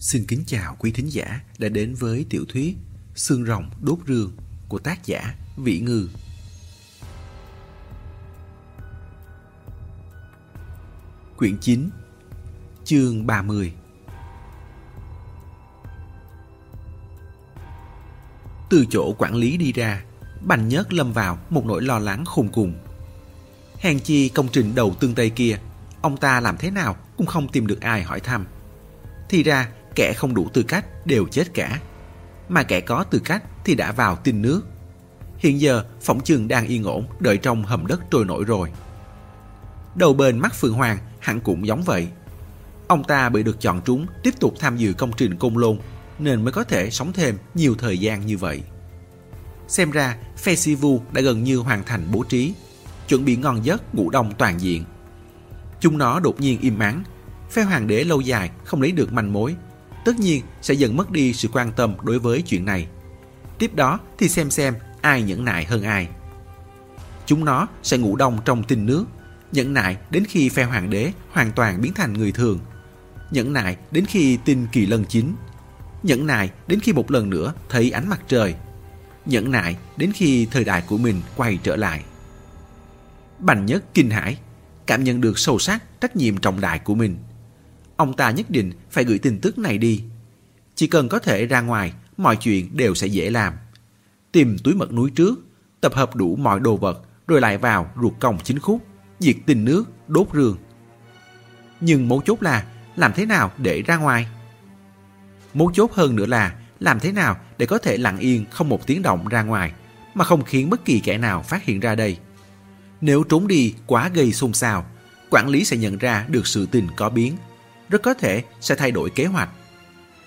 Xin kính chào quý thính giả đã đến với tiểu thuyết Xương rồng đốt rương của tác giả Vĩ Ngư. Quyển 9 Chương 30 Từ chỗ quản lý đi ra, Bành Nhất lâm vào một nỗi lo lắng khôn cùng. Hèn chi công trình đầu tương Tây kia, ông ta làm thế nào cũng không tìm được ai hỏi thăm. Thì ra kẻ không đủ tư cách đều chết cả. Mà kẻ có tư cách thì đã vào tinh nước. Hiện giờ phỏng chừng đang yên ổn đợi trong hầm đất trôi nổi rồi. Đầu bên mắt Phượng Hoàng hẳn cũng giống vậy. Ông ta bị được chọn trúng tiếp tục tham dự công trình côn lôn nên mới có thể sống thêm nhiều thời gian như vậy. Xem ra festival đã gần như hoàn thành bố trí, chuẩn bị ngon giấc ngủ đông toàn diện. Chúng nó đột nhiên im ắng, phe hoàng đế lâu dài không lấy được manh mối tất nhiên sẽ dần mất đi sự quan tâm đối với chuyện này. Tiếp đó thì xem xem ai nhẫn nại hơn ai. Chúng nó sẽ ngủ đông trong tinh nước, nhẫn nại đến khi phe hoàng đế hoàn toàn biến thành người thường. Nhẫn nại đến khi tin kỳ lân chính, Nhẫn nại đến khi một lần nữa thấy ánh mặt trời. Nhẫn nại đến khi thời đại của mình quay trở lại. Bành nhất kinh hãi, cảm nhận được sâu sắc trách nhiệm trọng đại của mình ông ta nhất định phải gửi tin tức này đi. Chỉ cần có thể ra ngoài, mọi chuyện đều sẽ dễ làm. Tìm túi mật núi trước, tập hợp đủ mọi đồ vật, rồi lại vào ruột còng chính khúc, diệt tình nước, đốt rương. Nhưng mấu chốt là làm thế nào để ra ngoài? Mấu chốt hơn nữa là làm thế nào để có thể lặng yên không một tiếng động ra ngoài mà không khiến bất kỳ kẻ nào phát hiện ra đây. Nếu trốn đi quá gây xôn xao, quản lý sẽ nhận ra được sự tình có biến rất có thể sẽ thay đổi kế hoạch.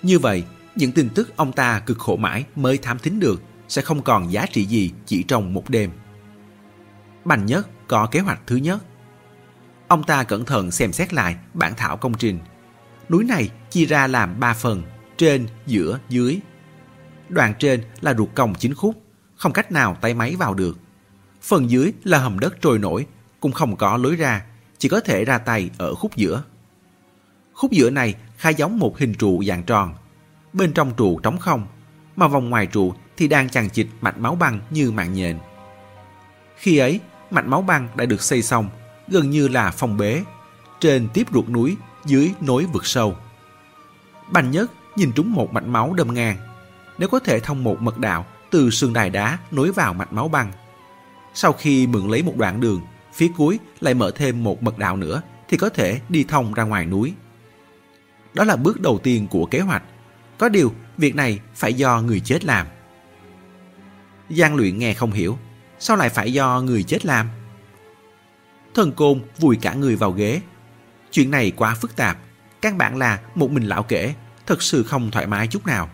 Như vậy, những tin tức ông ta cực khổ mãi mới thám thính được sẽ không còn giá trị gì chỉ trong một đêm. Bành nhất có kế hoạch thứ nhất. Ông ta cẩn thận xem xét lại bản thảo công trình. Núi này chia ra làm ba phần, trên, giữa, dưới. Đoạn trên là ruột còng chính khúc, không cách nào tay máy vào được. Phần dưới là hầm đất trôi nổi, cũng không có lối ra, chỉ có thể ra tay ở khúc giữa. Khúc giữa này khai giống một hình trụ dạng tròn. Bên trong trụ trống không, mà vòng ngoài trụ thì đang chằng chịt mạch máu băng như mạng nhện. Khi ấy, mạch máu băng đã được xây xong, gần như là phong bế. Trên tiếp ruột núi, dưới nối vực sâu. Bành nhất nhìn trúng một mạch máu đâm ngang. Nếu có thể thông một mật đạo từ sườn đài đá nối vào mạch máu băng. Sau khi mượn lấy một đoạn đường, phía cuối lại mở thêm một mật đạo nữa thì có thể đi thông ra ngoài núi. Đó là bước đầu tiên của kế hoạch. Có điều, việc này phải do người chết làm. Giang luyện nghe không hiểu, sao lại phải do người chết làm? Thần côn vùi cả người vào ghế. Chuyện này quá phức tạp, căn bản là một mình lão kể, thật sự không thoải mái chút nào.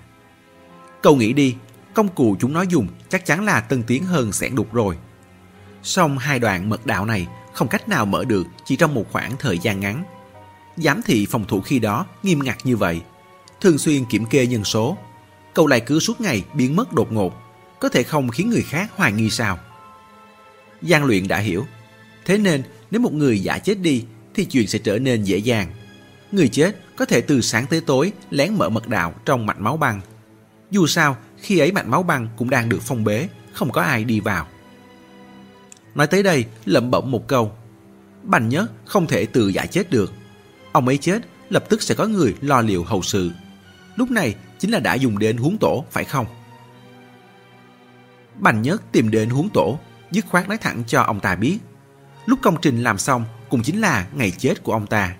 Cậu nghĩ đi, công cụ chúng nó dùng chắc chắn là tân tiến hơn sẻn đục rồi. Song hai đoạn mật đạo này không cách nào mở được chỉ trong một khoảng thời gian ngắn. Giám thị phòng thủ khi đó nghiêm ngặt như vậy, thường xuyên kiểm kê nhân số. Cậu lại cứ suốt ngày biến mất đột ngột, có thể không khiến người khác hoài nghi sao. Giang luyện đã hiểu, thế nên nếu một người giả chết đi thì chuyện sẽ trở nên dễ dàng. Người chết có thể từ sáng tới tối lén mở mật đạo trong mạch máu băng. Dù sao, khi ấy mạch máu băng cũng đang được phong bế, không có ai đi vào. Nói tới đây, lẩm bẩm một câu. Bành nhất không thể tự giả chết được. Ông ấy chết, lập tức sẽ có người lo liệu hậu sự. Lúc này chính là đã dùng đến huống tổ, phải không? Bành nhất tìm đến huống tổ, dứt khoát nói thẳng cho ông ta biết. Lúc công trình làm xong cũng chính là ngày chết của ông ta.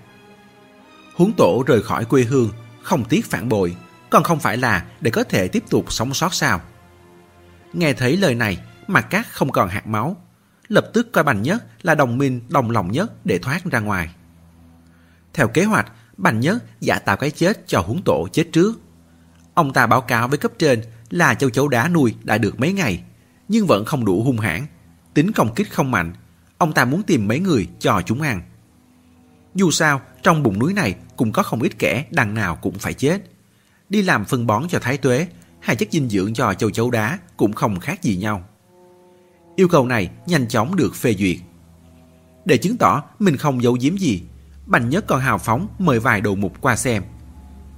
Huống tổ rời khỏi quê hương, không tiếc phản bội, còn không phải là để có thể tiếp tục sống sót sao. Nghe thấy lời này, mặt cát không còn hạt máu, lập tức coi Bành Nhất là đồng minh đồng lòng nhất để thoát ra ngoài. Theo kế hoạch, Bành Nhất giả tạo cái chết cho huống tổ chết trước. Ông ta báo cáo với cấp trên là châu chấu đá nuôi đã được mấy ngày, nhưng vẫn không đủ hung hãn, tính công kích không mạnh. Ông ta muốn tìm mấy người cho chúng ăn. Dù sao, trong bụng núi này cũng có không ít kẻ đằng nào cũng phải chết. Đi làm phân bón cho thái tuế, hay chất dinh dưỡng cho châu chấu đá cũng không khác gì nhau. Yêu cầu này nhanh chóng được phê duyệt. Để chứng tỏ mình không giấu giếm gì, Bành Nhất còn hào phóng mời vài đồ mục qua xem.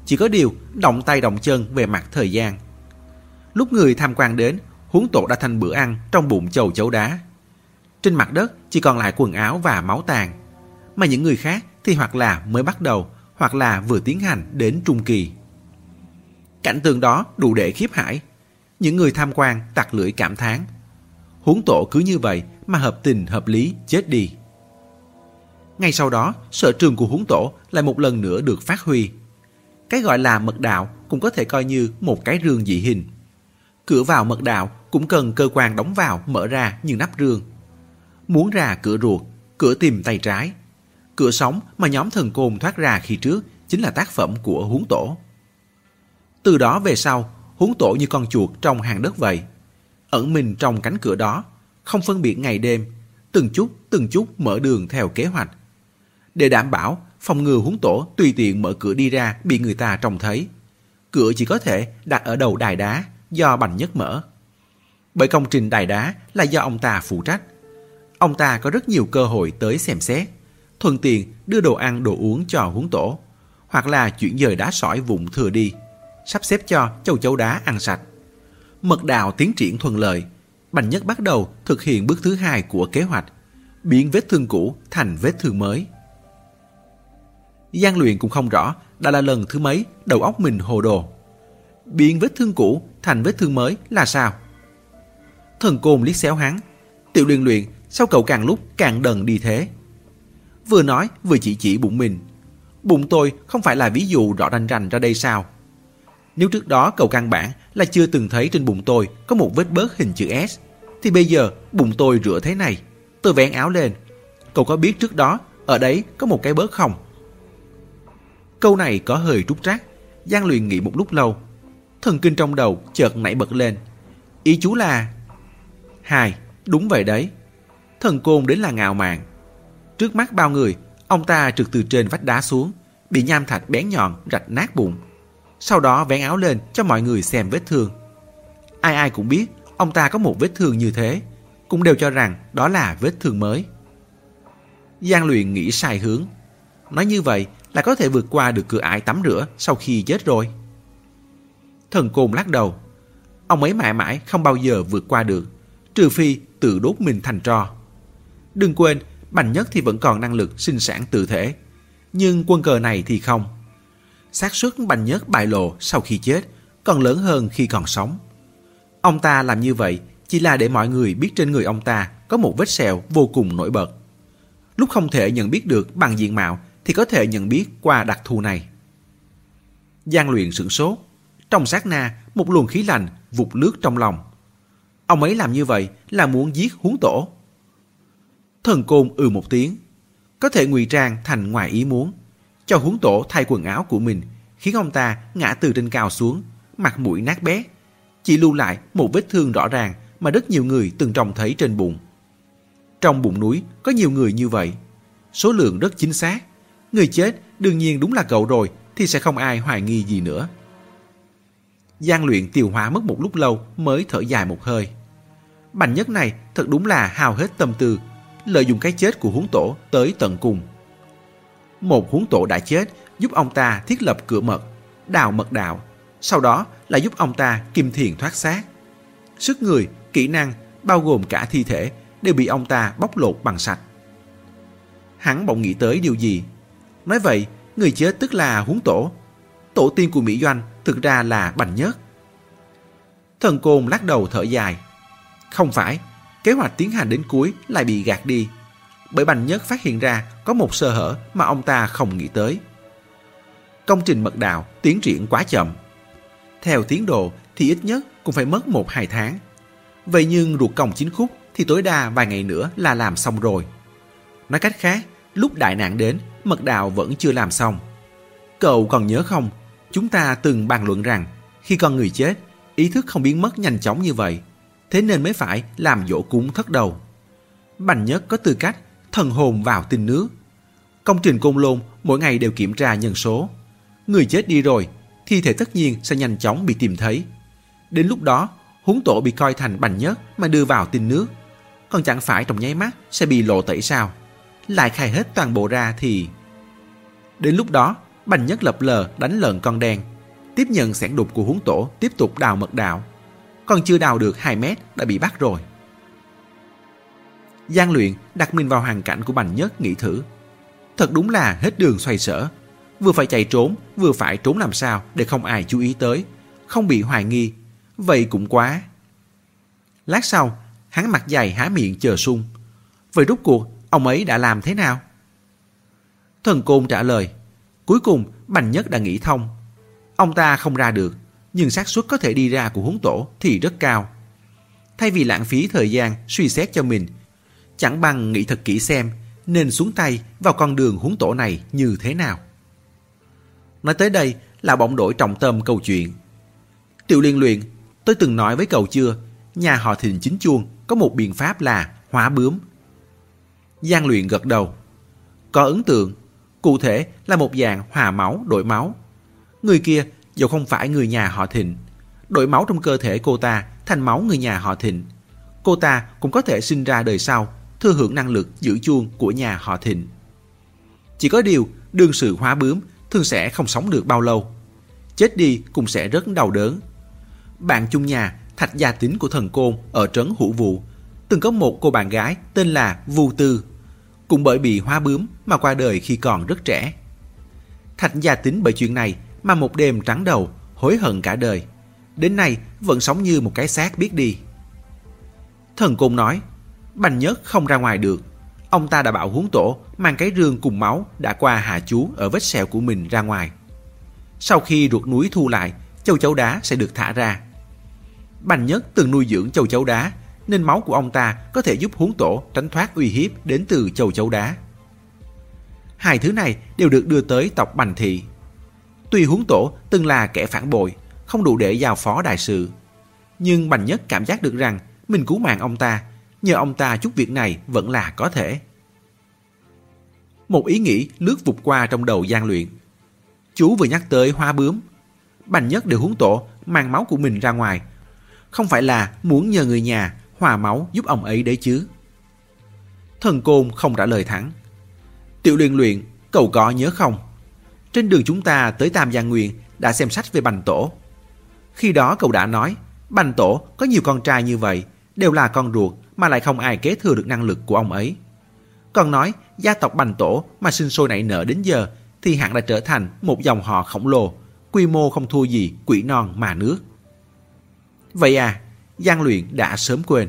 Chỉ có điều động tay động chân về mặt thời gian. Lúc người tham quan đến, huống tổ đã thành bữa ăn trong bụng chầu chấu đá. Trên mặt đất chỉ còn lại quần áo và máu tàn. Mà những người khác thì hoặc là mới bắt đầu, hoặc là vừa tiến hành đến trung kỳ. Cảnh tượng đó đủ để khiếp hải. Những người tham quan tặc lưỡi cảm thán. Huống tổ cứ như vậy mà hợp tình hợp lý chết đi. Ngay sau đó, sở trường của huống tổ lại một lần nữa được phát huy. Cái gọi là mật đạo cũng có thể coi như một cái rương dị hình. Cửa vào mật đạo cũng cần cơ quan đóng vào mở ra như nắp rương. Muốn ra cửa ruột, cửa tìm tay trái. Cửa sống mà nhóm thần côn thoát ra khi trước chính là tác phẩm của huống tổ. Từ đó về sau, huống tổ như con chuột trong hàng đất vậy. Ẩn mình trong cánh cửa đó, không phân biệt ngày đêm, từng chút từng chút mở đường theo kế hoạch. Để đảm bảo phòng ngừa huống tổ tùy tiện mở cửa đi ra bị người ta trông thấy. Cửa chỉ có thể đặt ở đầu đài đá do Bành Nhất mở. Bởi công trình đài đá là do ông ta phụ trách. Ông ta có rất nhiều cơ hội tới xem xét, thuận tiện đưa đồ ăn đồ uống cho huống tổ, hoặc là chuyển dời đá sỏi vụn thừa đi, sắp xếp cho châu chấu đá ăn sạch. Mật đạo tiến triển thuận lợi, Bành Nhất bắt đầu thực hiện bước thứ hai của kế hoạch, biến vết thương cũ thành vết thương mới gian luyện cũng không rõ đã là lần thứ mấy đầu óc mình hồ đồ. Biến vết thương cũ thành vết thương mới là sao? Thần côn liếc xéo hắn. Tiểu luyện luyện, sao cậu càng lúc càng đần đi thế? Vừa nói vừa chỉ chỉ bụng mình. Bụng tôi không phải là ví dụ rõ rành rành ra đây sao? Nếu trước đó cậu căn bản là chưa từng thấy trên bụng tôi có một vết bớt hình chữ S, thì bây giờ bụng tôi rửa thế này. Tôi vén áo lên. Cậu có biết trước đó ở đấy có một cái bớt không? Câu này có hơi trúc trác. Giang luyện nghĩ một lúc lâu. Thần kinh trong đầu chợt nảy bật lên. Ý chú là... Hai, đúng vậy đấy. Thần côn đến là ngạo mạn. Trước mắt bao người, ông ta trượt từ trên vách đá xuống, bị nham thạch bén nhọn rạch nát bụng. Sau đó vén áo lên cho mọi người xem vết thương. Ai ai cũng biết ông ta có một vết thương như thế, cũng đều cho rằng đó là vết thương mới. Giang luyện nghĩ sai hướng. Nói như vậy là có thể vượt qua được cửa ải tắm rửa sau khi chết rồi. Thần côn lắc đầu. Ông ấy mãi mãi không bao giờ vượt qua được, trừ phi tự đốt mình thành tro. Đừng quên, Bành Nhất thì vẫn còn năng lực sinh sản tự thể, nhưng quân cờ này thì không. xác suất Bành Nhất bại lộ sau khi chết còn lớn hơn khi còn sống. Ông ta làm như vậy chỉ là để mọi người biết trên người ông ta có một vết sẹo vô cùng nổi bật. Lúc không thể nhận biết được bằng diện mạo thì có thể nhận biết qua đặc thù này. Giang luyện sửng sốt. Trong sát na, một luồng khí lạnh vụt lướt trong lòng. Ông ấy làm như vậy là muốn giết huống tổ. Thần côn ừ một tiếng. Có thể ngụy trang thành ngoài ý muốn. Cho huống tổ thay quần áo của mình, khiến ông ta ngã từ trên cao xuống, mặt mũi nát bét, Chỉ lưu lại một vết thương rõ ràng mà rất nhiều người từng trông thấy trên bụng. Trong bụng núi có nhiều người như vậy. Số lượng rất chính xác. Người chết đương nhiên đúng là cậu rồi thì sẽ không ai hoài nghi gì nữa. Giang luyện tiêu hóa mất một lúc lâu mới thở dài một hơi. Bành nhất này thật đúng là hào hết tâm tư, lợi dụng cái chết của huống tổ tới tận cùng. Một huống tổ đã chết giúp ông ta thiết lập cửa mật, đào mật đạo, sau đó là giúp ông ta kim thiền thoát xác. Sức người, kỹ năng, bao gồm cả thi thể, đều bị ông ta bóc lột bằng sạch. Hắn bỗng nghĩ tới điều gì Nói vậy, người chết tức là huống tổ. Tổ tiên của Mỹ Doanh thực ra là Bành Nhất. Thần Côn lắc đầu thở dài. Không phải, kế hoạch tiến hành đến cuối lại bị gạt đi. Bởi Bành Nhất phát hiện ra có một sơ hở mà ông ta không nghĩ tới. Công trình mật đạo tiến triển quá chậm. Theo tiến độ thì ít nhất cũng phải mất một hai tháng. Vậy nhưng ruột còng chính khúc thì tối đa vài ngày nữa là làm xong rồi. Nói cách khác, lúc đại nạn đến mật đạo vẫn chưa làm xong. Cậu còn nhớ không, chúng ta từng bàn luận rằng khi con người chết, ý thức không biến mất nhanh chóng như vậy, thế nên mới phải làm dỗ cúng thất đầu. Bành nhất có tư cách thần hồn vào tinh nước. Công trình côn lôn mỗi ngày đều kiểm tra nhân số. Người chết đi rồi, thi thể tất nhiên sẽ nhanh chóng bị tìm thấy. Đến lúc đó, huống tổ bị coi thành bành nhất mà đưa vào tinh nước. Còn chẳng phải trong nháy mắt sẽ bị lộ tẩy sao? Lại khai hết toàn bộ ra thì... Đến lúc đó, Bành Nhất lập lờ đánh lợn con đen, tiếp nhận sẻn đục của huống tổ tiếp tục đào mật đạo. Còn chưa đào được 2 mét đã bị bắt rồi. Giang luyện đặt mình vào hoàn cảnh của Bành Nhất nghĩ thử. Thật đúng là hết đường xoay sở. Vừa phải chạy trốn, vừa phải trốn làm sao để không ai chú ý tới, không bị hoài nghi. Vậy cũng quá. Lát sau, hắn mặt dày há miệng chờ sung. Vậy rút cuộc, ông ấy đã làm thế nào? Thần Côn trả lời. Cuối cùng, Bành Nhất đã nghĩ thông. Ông ta không ra được, nhưng xác suất có thể đi ra của huống tổ thì rất cao. Thay vì lãng phí thời gian suy xét cho mình, chẳng bằng nghĩ thật kỹ xem nên xuống tay vào con đường huống tổ này như thế nào. Nói tới đây là bỗng đổi trọng tâm câu chuyện. Tiểu liên luyện, tôi từng nói với cậu chưa, nhà họ thịnh chính chuông có một biện pháp là hóa bướm. Giang luyện gật đầu. Có ấn tượng, cụ thể là một dạng hòa máu đổi máu. Người kia dù không phải người nhà họ thịnh, đổi máu trong cơ thể cô ta thành máu người nhà họ thịnh. Cô ta cũng có thể sinh ra đời sau, thừa hưởng năng lực giữ chuông của nhà họ thịnh. Chỉ có điều, đương sự hóa bướm thường sẽ không sống được bao lâu. Chết đi cũng sẽ rất đau đớn. Bạn chung nhà, thạch gia tính của thần côn ở trấn Hữu Vụ, từng có một cô bạn gái tên là Vu Tư. Cũng bởi bị hoa bướm mà qua đời khi còn rất trẻ. Thạch gia tính bởi chuyện này mà một đêm trắng đầu, hối hận cả đời. Đến nay vẫn sống như một cái xác biết đi. Thần Côn nói, Bành Nhất không ra ngoài được. Ông ta đã bảo huống tổ mang cái rương cùng máu đã qua hạ chú ở vết sẹo của mình ra ngoài. Sau khi ruột núi thu lại, châu chấu đá sẽ được thả ra. Bành Nhất từng nuôi dưỡng châu chấu đá, nên máu của ông ta có thể giúp huống tổ tránh thoát uy hiếp đến từ châu chấu đá. Hai thứ này đều được đưa tới tộc Bành Thị. Tuy huống tổ từng là kẻ phản bội, không đủ để giao phó đại sự. Nhưng Bành Nhất cảm giác được rằng mình cứu mạng ông ta, nhờ ông ta chút việc này vẫn là có thể. Một ý nghĩ lướt vụt qua trong đầu gian luyện. Chú vừa nhắc tới hoa bướm. Bành Nhất đều huống tổ mang máu của mình ra ngoài. Không phải là muốn nhờ người nhà hòa máu giúp ông ấy đấy chứ. Thần Côn không trả lời thẳng. Tiểu luyện luyện, cậu có nhớ không? Trên đường chúng ta tới Tam Giang Nguyên đã xem sách về Bành Tổ. Khi đó cậu đã nói, Bành Tổ có nhiều con trai như vậy, đều là con ruột mà lại không ai kế thừa được năng lực của ông ấy. Còn nói, gia tộc Bành Tổ mà sinh sôi nảy nở đến giờ thì hẳn đã trở thành một dòng họ khổng lồ, quy mô không thua gì quỷ non mà nước. Vậy à, Giang Luyện đã sớm quên.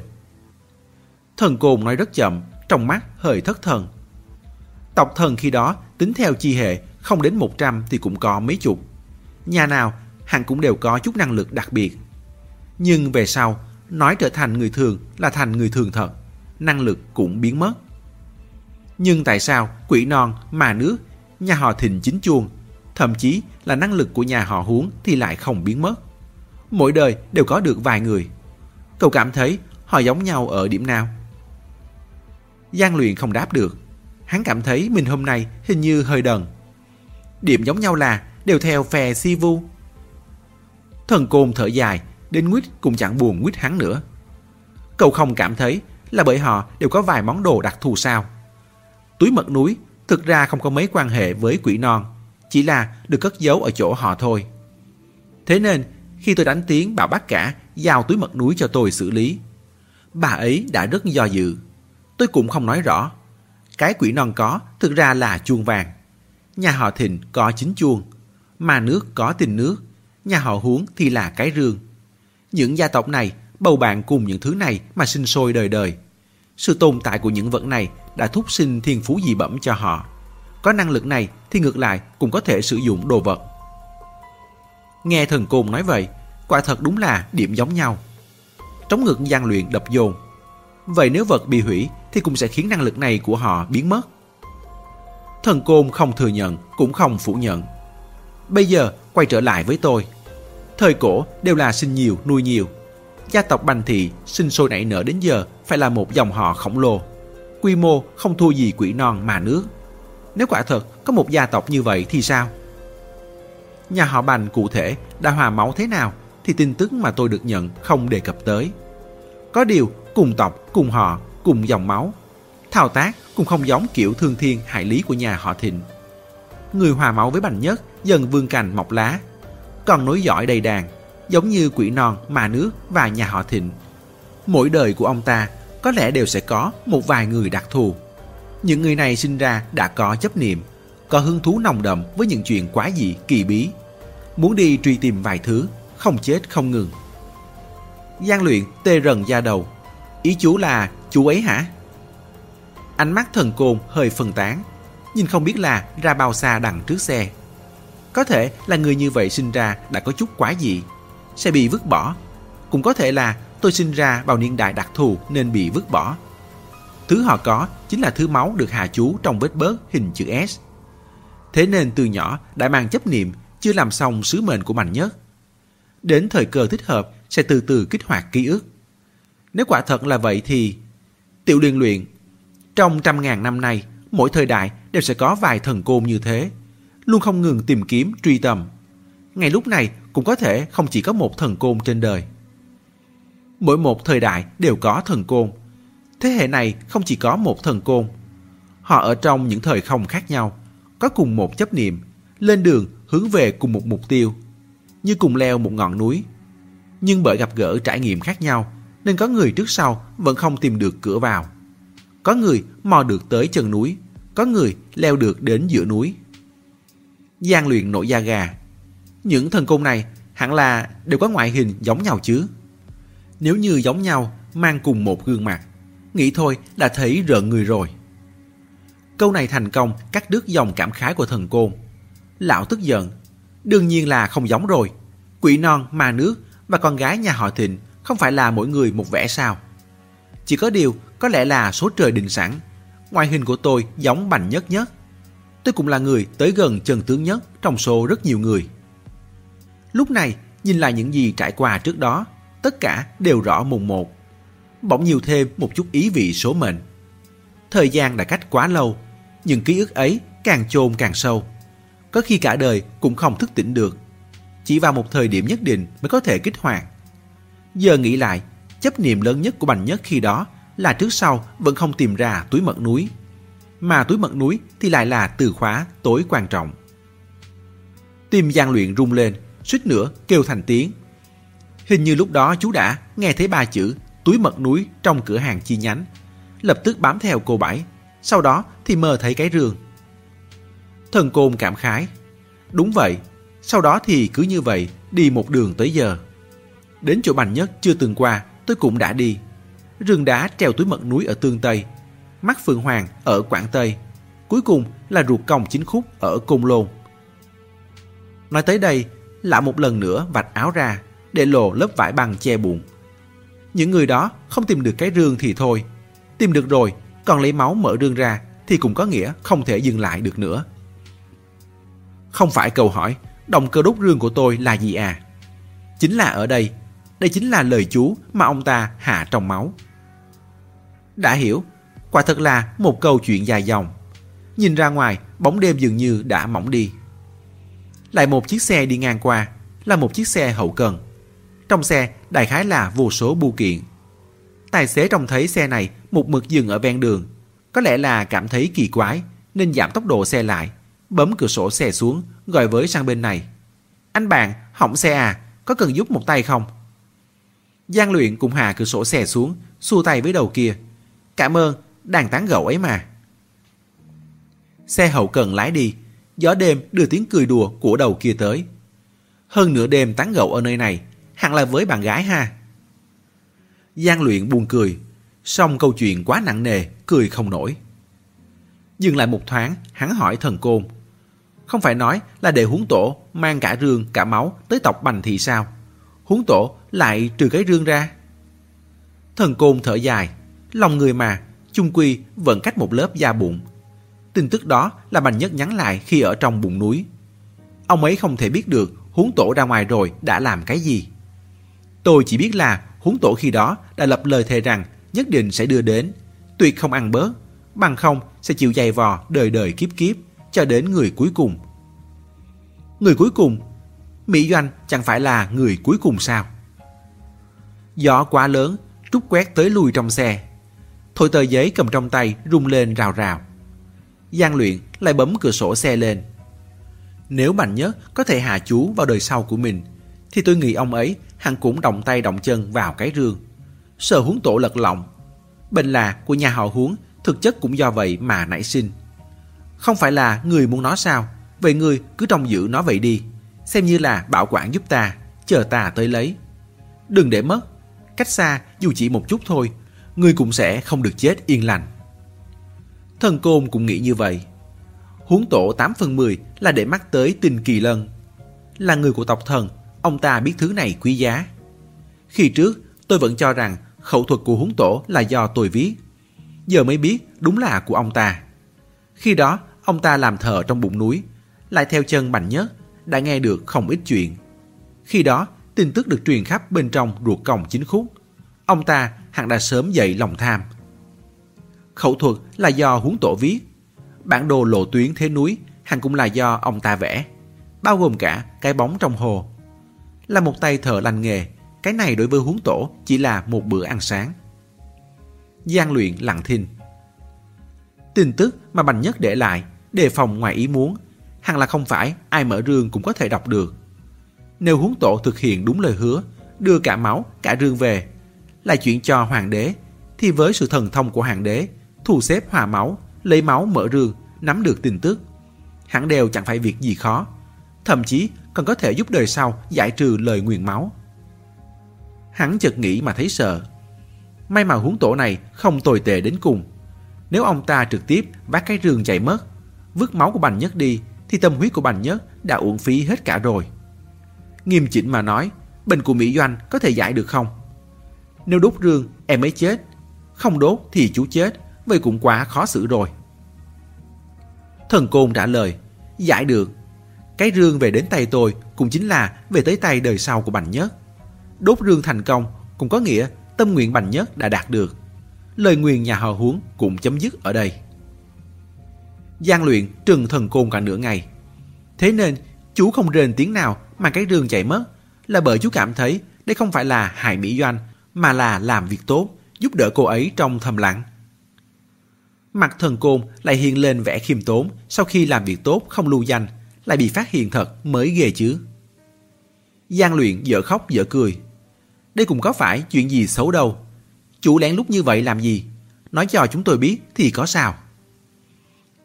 Thần Côn nói rất chậm, trong mắt hơi thất thần. Tộc thần khi đó tính theo chi hệ không đến 100 thì cũng có mấy chục. Nhà nào hắn cũng đều có chút năng lực đặc biệt. Nhưng về sau, nói trở thành người thường là thành người thường thật, năng lực cũng biến mất. Nhưng tại sao quỷ non, mà nước, nhà họ thịnh chính chuông, thậm chí là năng lực của nhà họ huống thì lại không biến mất? Mỗi đời đều có được vài người. Cậu cảm thấy họ giống nhau ở điểm nào? Giang luyện không đáp được. Hắn cảm thấy mình hôm nay hình như hơi đần. Điểm giống nhau là đều theo phe si vu. Thần côn thở dài, đến nguyết cũng chẳng buồn nguyết hắn nữa. Cậu không cảm thấy là bởi họ đều có vài món đồ đặc thù sao. Túi mật núi thực ra không có mấy quan hệ với quỷ non, chỉ là được cất giấu ở chỗ họ thôi. Thế nên, khi tôi đánh tiếng bảo bác cả giao túi mật núi cho tôi xử lý, bà ấy đã rất do dự. Tôi cũng không nói rõ. Cái quỷ non có thực ra là chuông vàng. Nhà họ Thịnh có chính chuông, mà nước có tình nước, nhà họ Huống thì là cái rương. Những gia tộc này bầu bạn cùng những thứ này mà sinh sôi đời đời. Sự tồn tại của những vật này đã thúc sinh thiên phú dị bẩm cho họ. Có năng lực này thì ngược lại cũng có thể sử dụng đồ vật. Nghe thần côn nói vậy, quả thật đúng là điểm giống nhau. Trống ngực gian luyện đập dồn. Vậy nếu vật bị hủy thì cũng sẽ khiến năng lực này của họ biến mất. Thần Côn không thừa nhận, cũng không phủ nhận. Bây giờ quay trở lại với tôi. Thời cổ đều là sinh nhiều, nuôi nhiều. Gia tộc Bành Thị sinh sôi nảy nở đến giờ phải là một dòng họ khổng lồ. Quy mô không thua gì quỷ non mà nước. Nếu quả thật có một gia tộc như vậy thì sao? Nhà họ Bành cụ thể đã hòa máu thế nào thì tin tức mà tôi được nhận không đề cập tới. Có điều cùng tộc, cùng họ, cùng dòng máu thao tác cũng không giống kiểu thương thiên hại lý của nhà họ Thịnh. người hòa máu với Bành Nhất dần vương cành mọc lá. Còn nối dõi đầy đàn, giống như quỷ non, mà nước và nhà họ thịnh. Mỗi đời của ông ta có lẽ đều sẽ có một vài người đặc thù. Những người này sinh ra đã có chấp niệm, có hứng thú nồng đậm với những chuyện quá dị, kỳ bí. Muốn đi truy tìm vài thứ, không chết không ngừng. gian luyện tê rần da đầu. Ý chú là chú ấy hả? Ánh mắt thần côn hơi phân tán, nhưng không biết là ra bao xa đằng trước xe. Có thể là người như vậy sinh ra đã có chút quá dị, sẽ bị vứt bỏ. Cũng có thể là tôi sinh ra vào niên đại đặc thù nên bị vứt bỏ. Thứ họ có chính là thứ máu được hạ chú trong vết bớt hình chữ S. Thế nên từ nhỏ đã mang chấp niệm chưa làm xong sứ mệnh của mình Nhất. Đến thời cơ thích hợp sẽ từ từ kích hoạt ký ức. Nếu quả thật là vậy thì... Tiểu liên luyện, trong trăm ngàn năm nay, mỗi thời đại đều sẽ có vài thần côn như thế, luôn không ngừng tìm kiếm, truy tầm. Ngay lúc này cũng có thể không chỉ có một thần côn trên đời. Mỗi một thời đại đều có thần côn. Thế hệ này không chỉ có một thần côn. Họ ở trong những thời không khác nhau, có cùng một chấp niệm, lên đường hướng về cùng một mục tiêu, như cùng leo một ngọn núi. Nhưng bởi gặp gỡ trải nghiệm khác nhau, nên có người trước sau vẫn không tìm được cửa vào. Có người mò được tới chân núi, có người leo được đến giữa núi. gian luyện nổi da gà. Những thần công này hẳn là đều có ngoại hình giống nhau chứ. Nếu như giống nhau, mang cùng một gương mặt, nghĩ thôi đã thấy rợn người rồi. Câu này thành công cắt đứt dòng cảm khái của thần côn. Lão tức giận. Đương nhiên là không giống rồi. Quỷ non, ma nước và con gái nhà họ thịnh không phải là mỗi người một vẻ sao. Chỉ có điều có lẽ là số trời định sẵn. Ngoại hình của tôi giống bành nhất nhất. Tôi cũng là người tới gần chân tướng nhất trong số rất nhiều người. Lúc này, nhìn lại những gì trải qua trước đó, tất cả đều rõ mùng một. Bỗng nhiều thêm một chút ý vị số mệnh. Thời gian đã cách quá lâu, những ký ức ấy càng chôn càng sâu. Có khi cả đời cũng không thức tỉnh được. Chỉ vào một thời điểm nhất định mới có thể kích hoạt. Giờ nghĩ lại, chấp niệm lớn nhất của Bành Nhất khi đó là trước sau vẫn không tìm ra túi mật núi. Mà túi mật núi thì lại là từ khóa tối quan trọng. Tim gian Luyện rung lên, suýt nữa kêu thành tiếng. Hình như lúc đó chú đã nghe thấy ba chữ túi mật núi trong cửa hàng chi nhánh. Lập tức bám theo cô bảy, sau đó thì mơ thấy cái rương. Thần côn cảm khái. Đúng vậy, sau đó thì cứ như vậy đi một đường tới giờ. Đến chỗ Bành Nhất chưa từng qua, tôi cũng đã đi. Rừng đá treo túi mật núi ở Tương Tây, mắt Phượng Hoàng ở Quảng Tây, cuối cùng là ruột còng chính khúc ở Côn Lôn. Nói tới đây, lạ một lần nữa vạch áo ra, để lộ lớp vải bằng che bụng. Những người đó không tìm được cái rương thì thôi, tìm được rồi, còn lấy máu mở rương ra thì cũng có nghĩa không thể dừng lại được nữa. Không phải câu hỏi, động cơ đốt rương của tôi là gì à? Chính là ở đây, đây chính là lời chú mà ông ta hạ trong máu. Đã hiểu, quả thật là một câu chuyện dài dòng. Nhìn ra ngoài, bóng đêm dường như đã mỏng đi. Lại một chiếc xe đi ngang qua, là một chiếc xe hậu cần. Trong xe đại khái là vô số bưu kiện. Tài xế trông thấy xe này một mực dừng ở ven đường. Có lẽ là cảm thấy kỳ quái nên giảm tốc độ xe lại, bấm cửa sổ xe xuống, gọi với sang bên này. Anh bạn, hỏng xe à, có cần giúp một tay không? Giang luyện cùng hạ cửa sổ xe xuống, xua tay với đầu kia. Cảm ơn, đàn tán gẫu ấy mà. Xe hậu cần lái đi, gió đêm đưa tiếng cười đùa của đầu kia tới. Hơn nửa đêm tán gẫu ở nơi này, hẳn là với bạn gái ha. Giang luyện buồn cười, xong câu chuyện quá nặng nề, cười không nổi. Dừng lại một thoáng, hắn hỏi thần côn. Không phải nói là để huống tổ mang cả rương cả máu tới tộc bành thì sao? Huống tổ lại trừ cái rương ra. Thần côn thở dài, lòng người mà, chung quy vẫn cách một lớp da bụng. Tin tức đó là Bành Nhất nhắn lại khi ở trong bụng núi. Ông ấy không thể biết được huống tổ ra ngoài rồi đã làm cái gì. Tôi chỉ biết là huống tổ khi đó đã lập lời thề rằng nhất định sẽ đưa đến, tuyệt không ăn bớt, bằng không sẽ chịu dày vò đời đời kiếp kiếp cho đến người cuối cùng. Người cuối cùng, Mỹ Doanh chẳng phải là người cuối cùng sao? Gió quá lớn, trút quét tới lui trong xe. Thôi tờ giấy cầm trong tay rung lên rào rào. Giang luyện lại bấm cửa sổ xe lên. Nếu mạnh Nhất có thể hạ chú vào đời sau của mình, thì tôi nghĩ ông ấy hẳn cũng động tay động chân vào cái rương. Sợ huống tổ lật lọng. Bệnh là của nhà họ huống thực chất cũng do vậy mà nảy sinh. Không phải là người muốn nó sao, vậy người cứ trông giữ nó vậy đi, xem như là bảo quản giúp ta, chờ ta tới lấy. Đừng để mất, cách xa dù chỉ một chút thôi, người cũng sẽ không được chết yên lành. Thần Côn cũng nghĩ như vậy. Huống tổ 8 phần 10 là để mắt tới tình kỳ lân. Là người của tộc thần, ông ta biết thứ này quý giá. Khi trước, tôi vẫn cho rằng khẩu thuật của huống tổ là do tôi viết. Giờ mới biết đúng là của ông ta. Khi đó, ông ta làm thờ trong bụng núi, lại theo chân Bành Nhất, đã nghe được không ít chuyện. Khi đó, tin tức được truyền khắp bên trong ruột còng chính khúc. Ông ta hẳn đã sớm dậy lòng tham. Khẩu thuật là do huống tổ viết. Bản đồ lộ tuyến thế núi hẳn cũng là do ông ta vẽ, bao gồm cả cái bóng trong hồ. Là một tay thợ lành nghề, cái này đối với huống tổ chỉ là một bữa ăn sáng. Gian luyện lặng thinh. Tin tức mà Bành Nhất để lại, đề phòng ngoài ý muốn, hẳn là không phải ai mở rương cũng có thể đọc được. Nếu huống tổ thực hiện đúng lời hứa, đưa cả máu, cả rương về, là chuyện cho hoàng đế, thì với sự thần thông của hoàng đế, thu xếp hòa máu, lấy máu mở rương, nắm được tin tức, hẳn đều chẳng phải việc gì khó, thậm chí còn có thể giúp đời sau giải trừ lời nguyền máu. Hắn chợt nghĩ mà thấy sợ. May mà huống tổ này không tồi tệ đến cùng. Nếu ông ta trực tiếp vác cái rương chạy mất, vứt máu của Bành Nhất đi, thì tâm huyết của Bành Nhất đã uổng phí hết cả rồi. Nghiêm chỉnh mà nói, bệnh của Mỹ Doanh có thể giải được không? Nếu đốt rương, em ấy chết. Không đốt thì chú chết, vậy cũng quá khó xử rồi. Thần Côn trả lời, giải được. Cái rương về đến tay tôi cũng chính là về tới tay đời sau của Bành Nhất. Đốt rương thành công cũng có nghĩa tâm nguyện Bành Nhất đã đạt được. Lời nguyện nhà họ huống cũng chấm dứt ở đây gian luyện trừng thần côn cả nửa ngày. Thế nên chú không rên tiếng nào mà cái rương chạy mất là bởi chú cảm thấy đây không phải là hại Mỹ Doanh mà là làm việc tốt, giúp đỡ cô ấy trong thầm lặng. Mặt thần côn lại hiện lên vẻ khiêm tốn sau khi làm việc tốt không lưu danh, lại bị phát hiện thật mới ghê chứ. Giang luyện dở khóc dở cười. Đây cũng có phải chuyện gì xấu đâu. Chủ lén lúc như vậy làm gì? Nói cho chúng tôi biết thì có sao?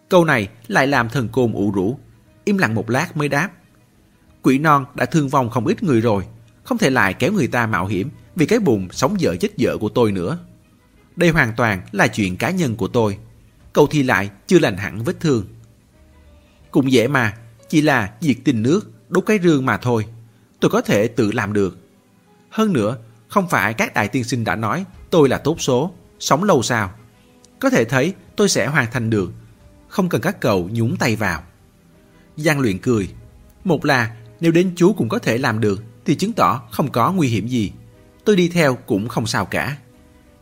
Câu này lại làm thần côn ủ rũ. Im lặng một lát mới đáp. Quỷ non đã thương vong không ít người rồi. Không thể lại kéo người ta mạo hiểm vì cái bụng sống dở chết dở của tôi nữa. Đây hoàn toàn là chuyện cá nhân của tôi. Cậu thi lại chưa lành hẳn vết thương. Cũng dễ mà, chỉ là diệt tình nước, đốt cái rương mà thôi. Tôi có thể tự làm được. Hơn nữa, không phải các đại tiên sinh đã nói tôi là tốt số, sống lâu sao. Có thể thấy tôi sẽ hoàn thành được, không cần các cậu nhúng tay vào. Giang luyện cười. Một là, nếu đến chú cũng có thể làm được, thì chứng tỏ không có nguy hiểm gì. Tôi đi theo cũng không sao cả.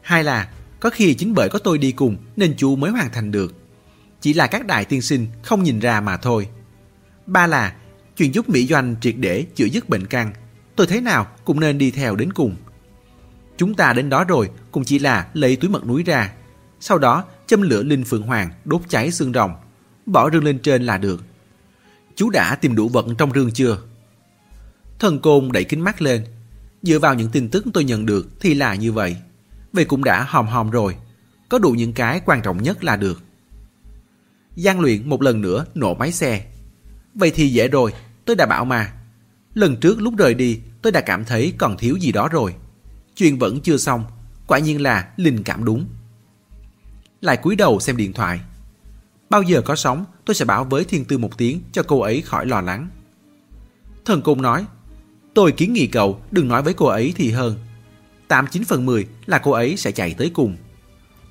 Hai là, có khi chính bởi có tôi đi cùng nên chú mới hoàn thành được. Chỉ là các đại tiên sinh không nhìn ra mà thôi. Ba là, chuyện giúp Mỹ Doanh triệt để chữa dứt bệnh căn. Tôi thế nào cũng nên đi theo đến cùng. Chúng ta đến đó rồi, cũng chỉ là lấy túi mật núi ra. Sau đó châm lửa linh phượng hoàng đốt cháy xương rồng. Bỏ rương lên trên là được. Chú đã tìm đủ vật trong rương chưa? Thần côn đẩy kính mắt lên. Dựa vào những tin tức tôi nhận được thì là như vậy. Vậy cũng đã hòm hòm rồi. Có đủ những cái quan trọng nhất là được. Giang luyện một lần nữa nổ máy xe. Vậy thì dễ rồi, tôi đã bảo mà. Lần trước lúc rời đi, tôi đã cảm thấy còn thiếu gì đó rồi. Chuyện vẫn chưa xong, quả nhiên là linh cảm đúng. Lại cúi đầu xem điện thoại. Bao giờ có sóng, tôi sẽ báo với thiên tư một tiếng cho cô ấy khỏi lo lắng. Thần Cung nói, tôi kiến nghị cậu đừng nói với cô ấy thì hơn. 89 phần 10 là cô ấy sẽ chạy tới cùng.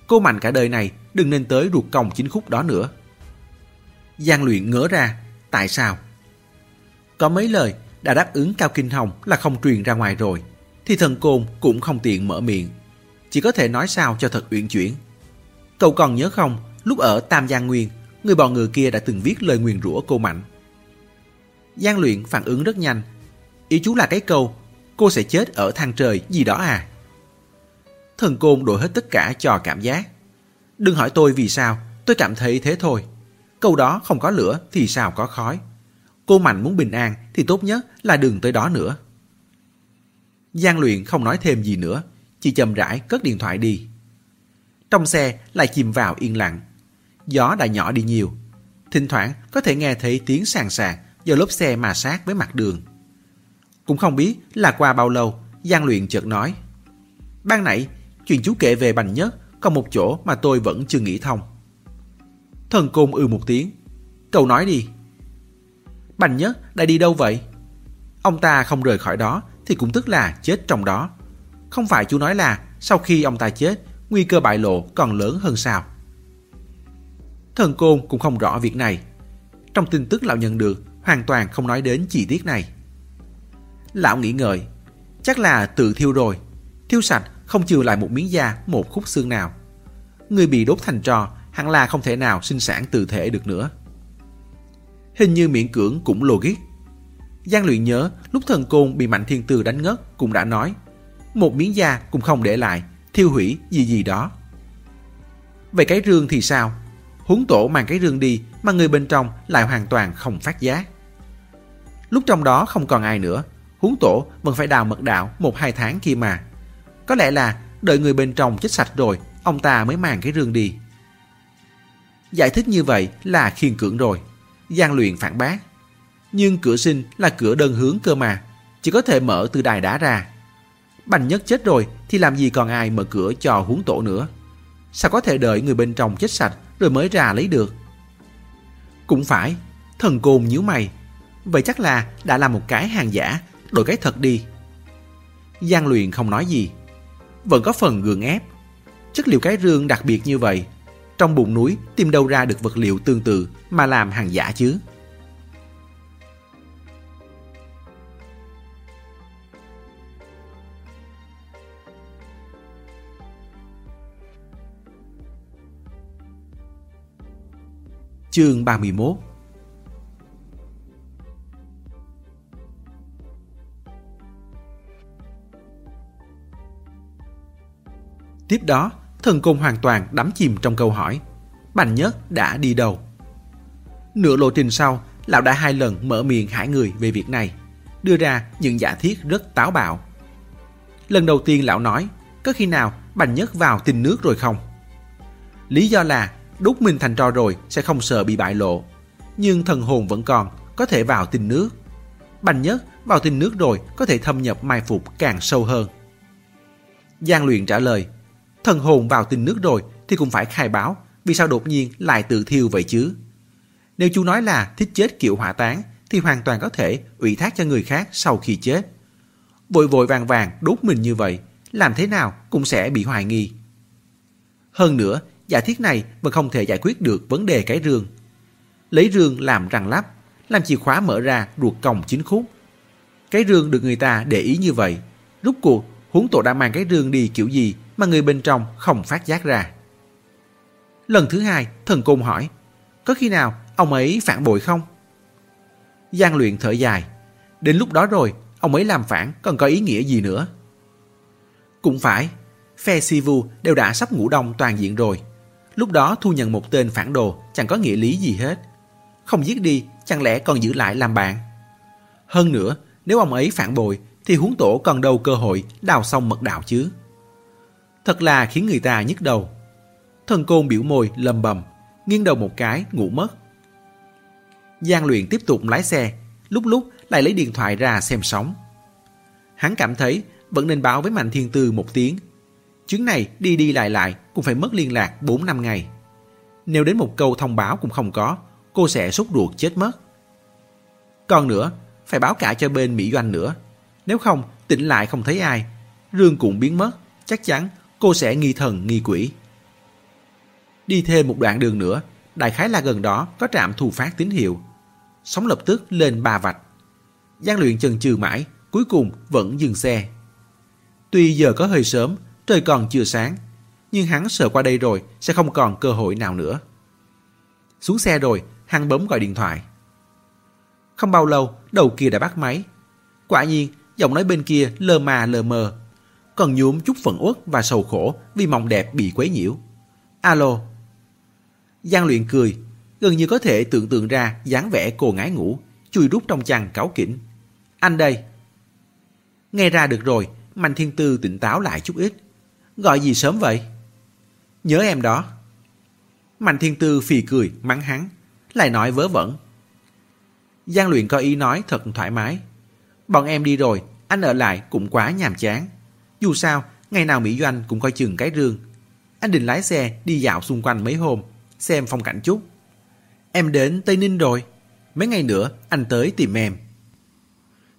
Cô mạnh cả đời này đừng nên tới ruột còng chính khúc đó nữa. Giang luyện ngỡ ra, tại sao? Có mấy lời đã đáp ứng Cao Kinh Hồng là không truyền ra ngoài rồi, thì thần côn cũng không tiện mở miệng. Chỉ có thể nói sao cho thật uyển chuyển. Cậu còn nhớ không, lúc ở Tam Giang Nguyên, người bọn người kia đã từng viết lời nguyền rủa cô Mạnh. Giang luyện phản ứng rất nhanh. Ý chú là cái câu, cô sẽ chết ở thang trời gì đó à? Thần côn đổi hết tất cả cho cảm giác. Đừng hỏi tôi vì sao, tôi cảm thấy thế thôi. Câu đó không có lửa thì sao có khói. Cô Mạnh muốn bình an thì tốt nhất là đừng tới đó nữa. Giang luyện không nói thêm gì nữa, chỉ chậm rãi cất điện thoại đi. Trong xe lại chìm vào yên lặng. Gió đã nhỏ đi nhiều. Thỉnh thoảng có thể nghe thấy tiếng sàn sàn do lốp xe mà sát với mặt đường. Cũng không biết là qua bao lâu, Giang luyện chợt nói. Ban nãy, chuyện chú kể về Bành Nhất còn một chỗ mà tôi vẫn chưa nghĩ thông. Thần Côn ư một tiếng. Cậu nói đi. Bành Nhất đã đi đâu vậy? Ông ta không rời khỏi đó thì cũng tức là chết trong đó. Không phải chú nói là sau khi ông ta chết, nguy cơ bại lộ còn lớn hơn sao? Thần Côn cũng không rõ việc này. Trong tin tức lão nhận được, hoàn toàn không nói đến chi tiết này. Lão nghĩ ngợi, chắc là tự thiêu rồi. Thiêu sạch không chừa lại một miếng da, một khúc xương nào. Người bị đốt thành trò hẳn là không thể nào sinh sản từ thể được nữa. Hình như miễn cưỡng cũng logic. Giang luyện nhớ lúc thần côn bị Mạnh Thiên Tư đánh ngất cũng đã nói một miếng da cũng không để lại, thiêu hủy gì gì đó. Về cái rương thì sao? Huống tổ mang cái rương đi mà người bên trong lại hoàn toàn không phát giác. Lúc trong đó không còn ai nữa, huống tổ vẫn phải đào mật đạo một hai tháng kia mà. Có lẽ là đợi người bên trong chết sạch rồi, ông ta mới mang cái rương đi. Giải thích như vậy là khiên cưỡng rồi. Giang luyện phản bác. Nhưng cửa sinh là cửa đơn hướng cơ mà, chỉ có thể mở từ đài đá ra. Bành nhất chết rồi thì làm gì còn ai mở cửa cho huống tổ nữa. Sao có thể đợi người bên trong chết sạch rồi mới ra lấy được? Cũng phải, thần côn nhíu mày. Vậy chắc là đã làm một cái hàng giả, đổi cái thật đi. Giang luyện không nói gì. Vẫn có phần gượng ép. Chất liệu cái rương đặc biệt như vậy. Trong bụng núi tìm đâu ra được vật liệu tương tự mà làm hàng giả chứ? Chương 31 Tiếp đó, thần cung hoàn toàn đắm chìm trong câu hỏi Bành Nhất đã đi đâu? Nửa lộ trình sau, lão đã hai lần mở miệng hải người về việc này, đưa ra những giả thiết rất táo bạo. Lần đầu tiên lão nói, có khi nào Bành Nhất vào tình nước rồi không? Lý do là đúc mình thành trò rồi sẽ không sợ bị bại lộ. Nhưng thần hồn vẫn còn, có thể vào tinh nước. Bành nhất vào tinh nước rồi có thể thâm nhập mai phục càng sâu hơn. Giang luyện trả lời, thần hồn vào tinh nước rồi thì cũng phải khai báo vì sao đột nhiên lại tự thiêu vậy chứ. Nếu chú nói là thích chết kiểu hỏa táng thì hoàn toàn có thể ủy thác cho người khác sau khi chết. Vội vội vàng vàng đốt mình như vậy, làm thế nào cũng sẽ bị hoài nghi. Hơn nữa, giả thiết này vẫn không thể giải quyết được vấn đề cái rương. Lấy rương làm răng lắp, làm chìa khóa mở ra ruột còng chính khúc. Cái rương được người ta để ý như vậy, rút cuộc huống tổ đã mang cái rương đi kiểu gì mà người bên trong không phát giác ra. Lần thứ hai, thần côn hỏi, có khi nào ông ấy phản bội không? Giang luyện thở dài, đến lúc đó rồi, ông ấy làm phản còn có ý nghĩa gì nữa? Cũng phải, phe Sivu đều đã sắp ngủ đông toàn diện rồi. Lúc đó thu nhận một tên phản đồ chẳng có nghĩa lý gì hết. Không giết đi, chẳng lẽ còn giữ lại làm bạn? Hơn nữa, nếu ông ấy phản bội, thì huống tổ còn đâu cơ hội đào xong mật đạo chứ. Thật là khiến người ta nhức đầu. Thần côn biểu môi lầm bầm, nghiêng đầu một cái, ngủ mất. Giang luyện tiếp tục lái xe, lúc lúc lại lấy điện thoại ra xem sóng. Hắn cảm thấy vẫn nên báo với Mạnh Thiên Tư một tiếng Chuyến này đi đi lại lại cũng phải mất liên lạc 4 năm ngày. Nếu đến một câu thông báo cũng không có, cô sẽ sốt ruột chết mất. Còn nữa, phải báo cả cho bên Mỹ Doanh nữa. Nếu không, tỉnh lại không thấy ai, rương cũng biến mất, chắc chắn cô sẽ nghi thần nghi quỷ. Đi thêm một đoạn đường nữa, đại khái là gần đó có trạm thu phát tín hiệu. Sóng lập tức lên ba vạch. Giang luyện chần chừ mãi, cuối cùng vẫn dừng xe. Tuy giờ có hơi sớm, trời còn chưa sáng, nhưng hắn sợ qua đây rồi sẽ không còn cơ hội nào nữa. Xuống xe rồi, hắn bấm gọi điện thoại. Không bao lâu, đầu kia đã bắt máy. Quả nhiên, giọng nói bên kia lơ mà lờ mờ, còn nhuốm chút phận uất và sầu khổ vì mộng đẹp bị quấy nhiễu. Alo. Giang luyện cười, gần như có thể tưởng tượng ra dáng vẻ cô ngái ngủ, chui rút trong chăn cáo kỉnh. Anh đây. Nghe ra được rồi, Mạnh Thiên Tư tỉnh táo lại chút ít. Gọi gì sớm vậy? Nhớ em đó. Mạnh Thiên Tư phì cười, mắng hắn, lại nói vớ vẩn. Giang luyện có ý nói thật thoải mái. Bọn em đi rồi, anh ở lại cũng quá nhàm chán. Dù sao, ngày nào Mỹ Doanh cũng coi chừng cái rương. Anh định lái xe đi dạo xung quanh mấy hôm, xem phong cảnh chút. Em đến Tây Ninh rồi. Mấy ngày nữa anh tới tìm em.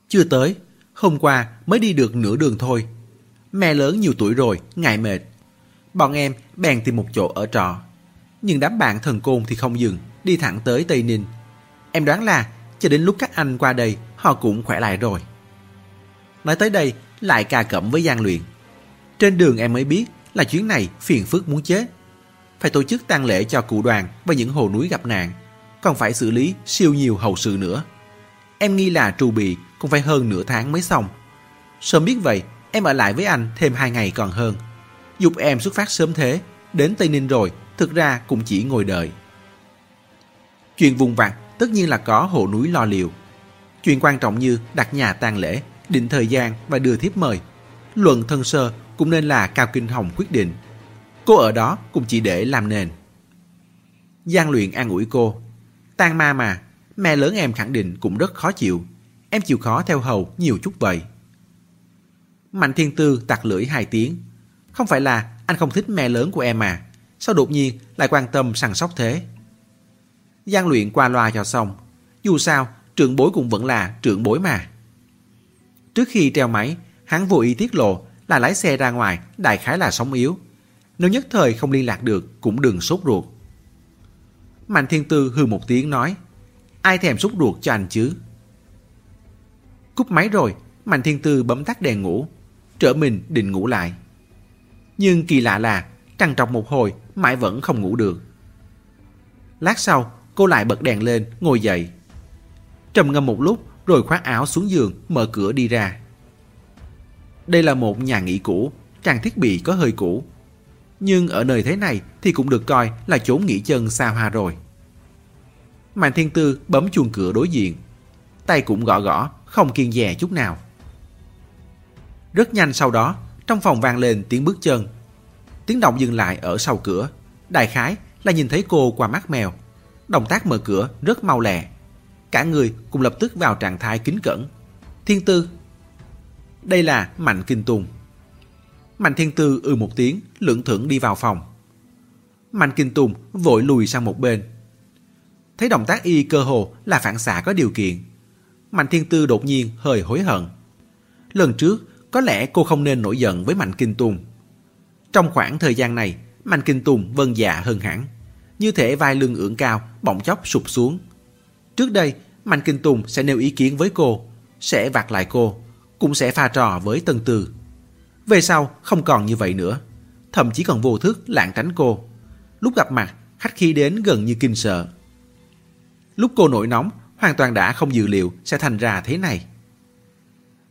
Chưa tới, hôm qua mới đi được nửa đường thôi. Mẹ lớn nhiều tuổi rồi, ngại mệt. Bọn em bèn tìm một chỗ ở trọ. Nhưng đám bạn thần côn thì không dừng, đi thẳng tới Tây Ninh. Em đoán là cho đến lúc các anh qua đây, họ cũng khỏe lại rồi. Nói tới đây, lại cà cẩm với Giang Luyện. Trên đường em mới biết là chuyến này phiền phức muốn chết. Phải tổ chức tang lễ cho cụ đoàn và những hồ núi gặp nạn, còn phải xử lý siêu nhiều hậu sự nữa. Em nghi là trù bị cũng phải hơn nửa tháng mới xong. Sớm biết vậy, em ở lại với anh thêm hai ngày còn hơn. Dục em xuất phát sớm thế, đến Tây Ninh rồi, thực ra cũng chỉ ngồi đợi. Chuyện vùng vặt tất nhiên là có hộ núi lo liệu. Chuyện quan trọng như đặt nhà tang lễ, định thời gian và đưa thiếp mời. Luận thân sơ cũng nên là Cao Kinh Hồng quyết định. Cô ở đó cũng chỉ để làm nền. Giang luyện an ủi cô. Tang ma mà, mẹ lớn em khẳng định cũng rất khó chịu. Em chịu khó theo hầu nhiều chút vậy. Mạnh Thiên Tư tặc lưỡi hai tiếng. Không phải là anh không thích mẹ lớn của em mà. Sao đột nhiên lại quan tâm săn sóc thế? Giang luyện qua loa cho xong. Dù sao, trưởng bối cũng vẫn là trưởng bối mà. Trước khi treo máy, hắn vô ý tiết lộ là lái xe ra ngoài đại khái là sống yếu. Nếu nhất thời không liên lạc được cũng đừng sốt ruột. Mạnh Thiên Tư hư một tiếng nói Ai thèm sốt ruột cho anh chứ? Cúp máy rồi, Mạnh Thiên Tư bấm tắt đèn ngủ. Trở mình định ngủ lại. Nhưng kỳ lạ là trằn trọc một hồi mãi vẫn không ngủ được. Lát sau, cô lại bật đèn lên, ngồi dậy. Trầm ngâm một lúc rồi khoác áo xuống giường, mở cửa đi ra. Đây là một nhà nghỉ cũ, trang thiết bị có hơi cũ. Nhưng ở nơi thế này thì cũng được coi là chốn nghỉ chân xa hoa rồi. Mạnh Thiên Tư bấm chuông cửa đối diện. Tay cũng gõ gõ, không kiên dè chút nào. Rất nhanh sau đó, trong phòng vang lên tiếng bước chân. Tiếng động dừng lại ở sau cửa. Đại khái là nhìn thấy cô qua mắt mèo. Động tác mở cửa rất mau lẹ. Cả người cùng lập tức vào trạng thái kính cẩn. Thiên Tư. Đây là Mạnh Kinh Tùng. Mạnh Thiên Tư ừ một tiếng, lưỡng thưởng đi vào phòng. Mạnh Kinh Tùng vội lùi sang một bên. Thấy động tác y cơ hồ là phản xạ có điều kiện. Mạnh Thiên Tư đột nhiên hơi hối hận. Lần trước, có lẽ cô không nên nổi giận với Mạnh Kinh Tùng. Trong khoảng thời gian này, Mạnh Kinh Tùng vân dạ hơn hẳn. Như thể vai lưng ưỡn cao, bỗng chốc sụp xuống. Trước đây, Mạnh Kinh Tùng sẽ nêu ý kiến với cô, sẽ vặt lại cô, cũng sẽ pha trò với Tân Từ. Về sau, không còn như vậy nữa. Thậm chí còn vô thức lạng tránh cô. Lúc gặp mặt, khách khi đến gần như kinh sợ. Lúc cô nổi nóng, hoàn toàn đã không dự liệu sẽ thành ra thế này.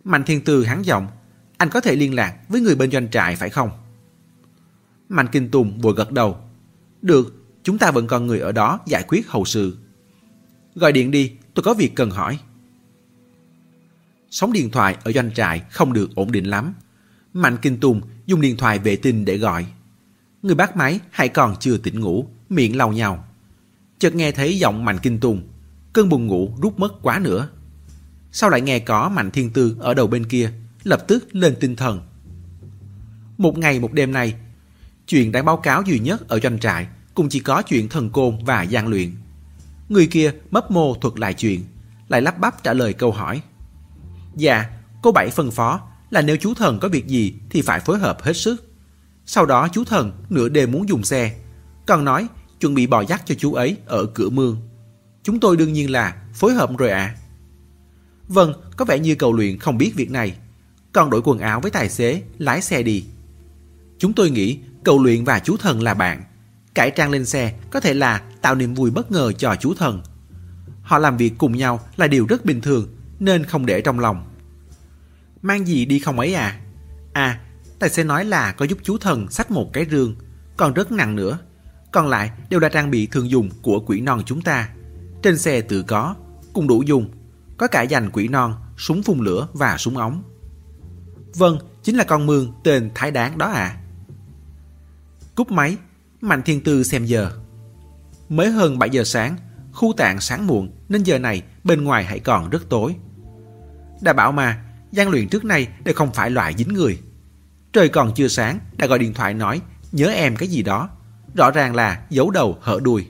Mạnh Thiên từ hắn giọng, anh có thể liên lạc với người bên doanh trại phải không? Mạnh Kinh Tùng vội gật đầu. Được, chúng ta vẫn còn người ở đó giải quyết hậu sự. Gọi điện đi, tôi có việc cần hỏi. Sóng điện thoại ở doanh trại không được ổn định lắm. Mạnh Kinh Tùng dùng điện thoại vệ tinh để gọi. Người bắt máy hay còn chưa tỉnh ngủ, miệng lau nhau. Chợt nghe thấy giọng Mạnh Kinh Tùng, cơn buồn ngủ rút mất quá nữa. Sau lại nghe có Mạnh Thiên Tư ở đầu bên kia, lập tức lên tinh thần. Một ngày một đêm này, chuyện đáng báo cáo duy nhất ở doanh trại cũng chỉ có chuyện thần côn và gian luyện. Người kia mấp mô thuật lại chuyện, lại lắp bắp trả lời câu hỏi. Dạ, cô Bảy phân phó là nếu chú thần có việc gì thì phải phối hợp hết sức. Sau đó chú thần nửa đêm muốn dùng xe, còn nói chuẩn bị bò dắt cho chú ấy ở cửa mương. Chúng tôi đương nhiên là phối hợp rồi ạ. À. Vâng, có vẻ như cầu luyện không biết việc này, còn đổi quần áo với tài xế, lái xe đi. Chúng tôi nghĩ cầu luyện và chú thần là bạn. Cải trang lên xe có thể là tạo niềm vui bất ngờ cho chú thần. Họ làm việc cùng nhau là điều rất bình thường nên không để trong lòng. Mang gì đi không ấy à? À, tài xế nói là có giúp chú thần xách một cái rương, còn rất nặng nữa. Còn lại đều là trang bị thường dùng của quỷ non chúng ta. Trên xe tự có, cũng đủ dùng. có cả dành quỷ non, súng phun lửa và súng ống. Vâng, chính là con mương tên Thái Đáng đó à. Cúp máy, Mạnh Thiên Tư xem giờ. Mới hơn 7 giờ sáng, khu tạng sáng muộn nên giờ này bên ngoài hãy còn rất tối. Đã bảo mà, gian luyện trước nay đều không phải loại dính người. Trời còn chưa sáng, đã gọi điện thoại nói nhớ em cái gì đó. Rõ ràng là giấu đầu hở đuôi.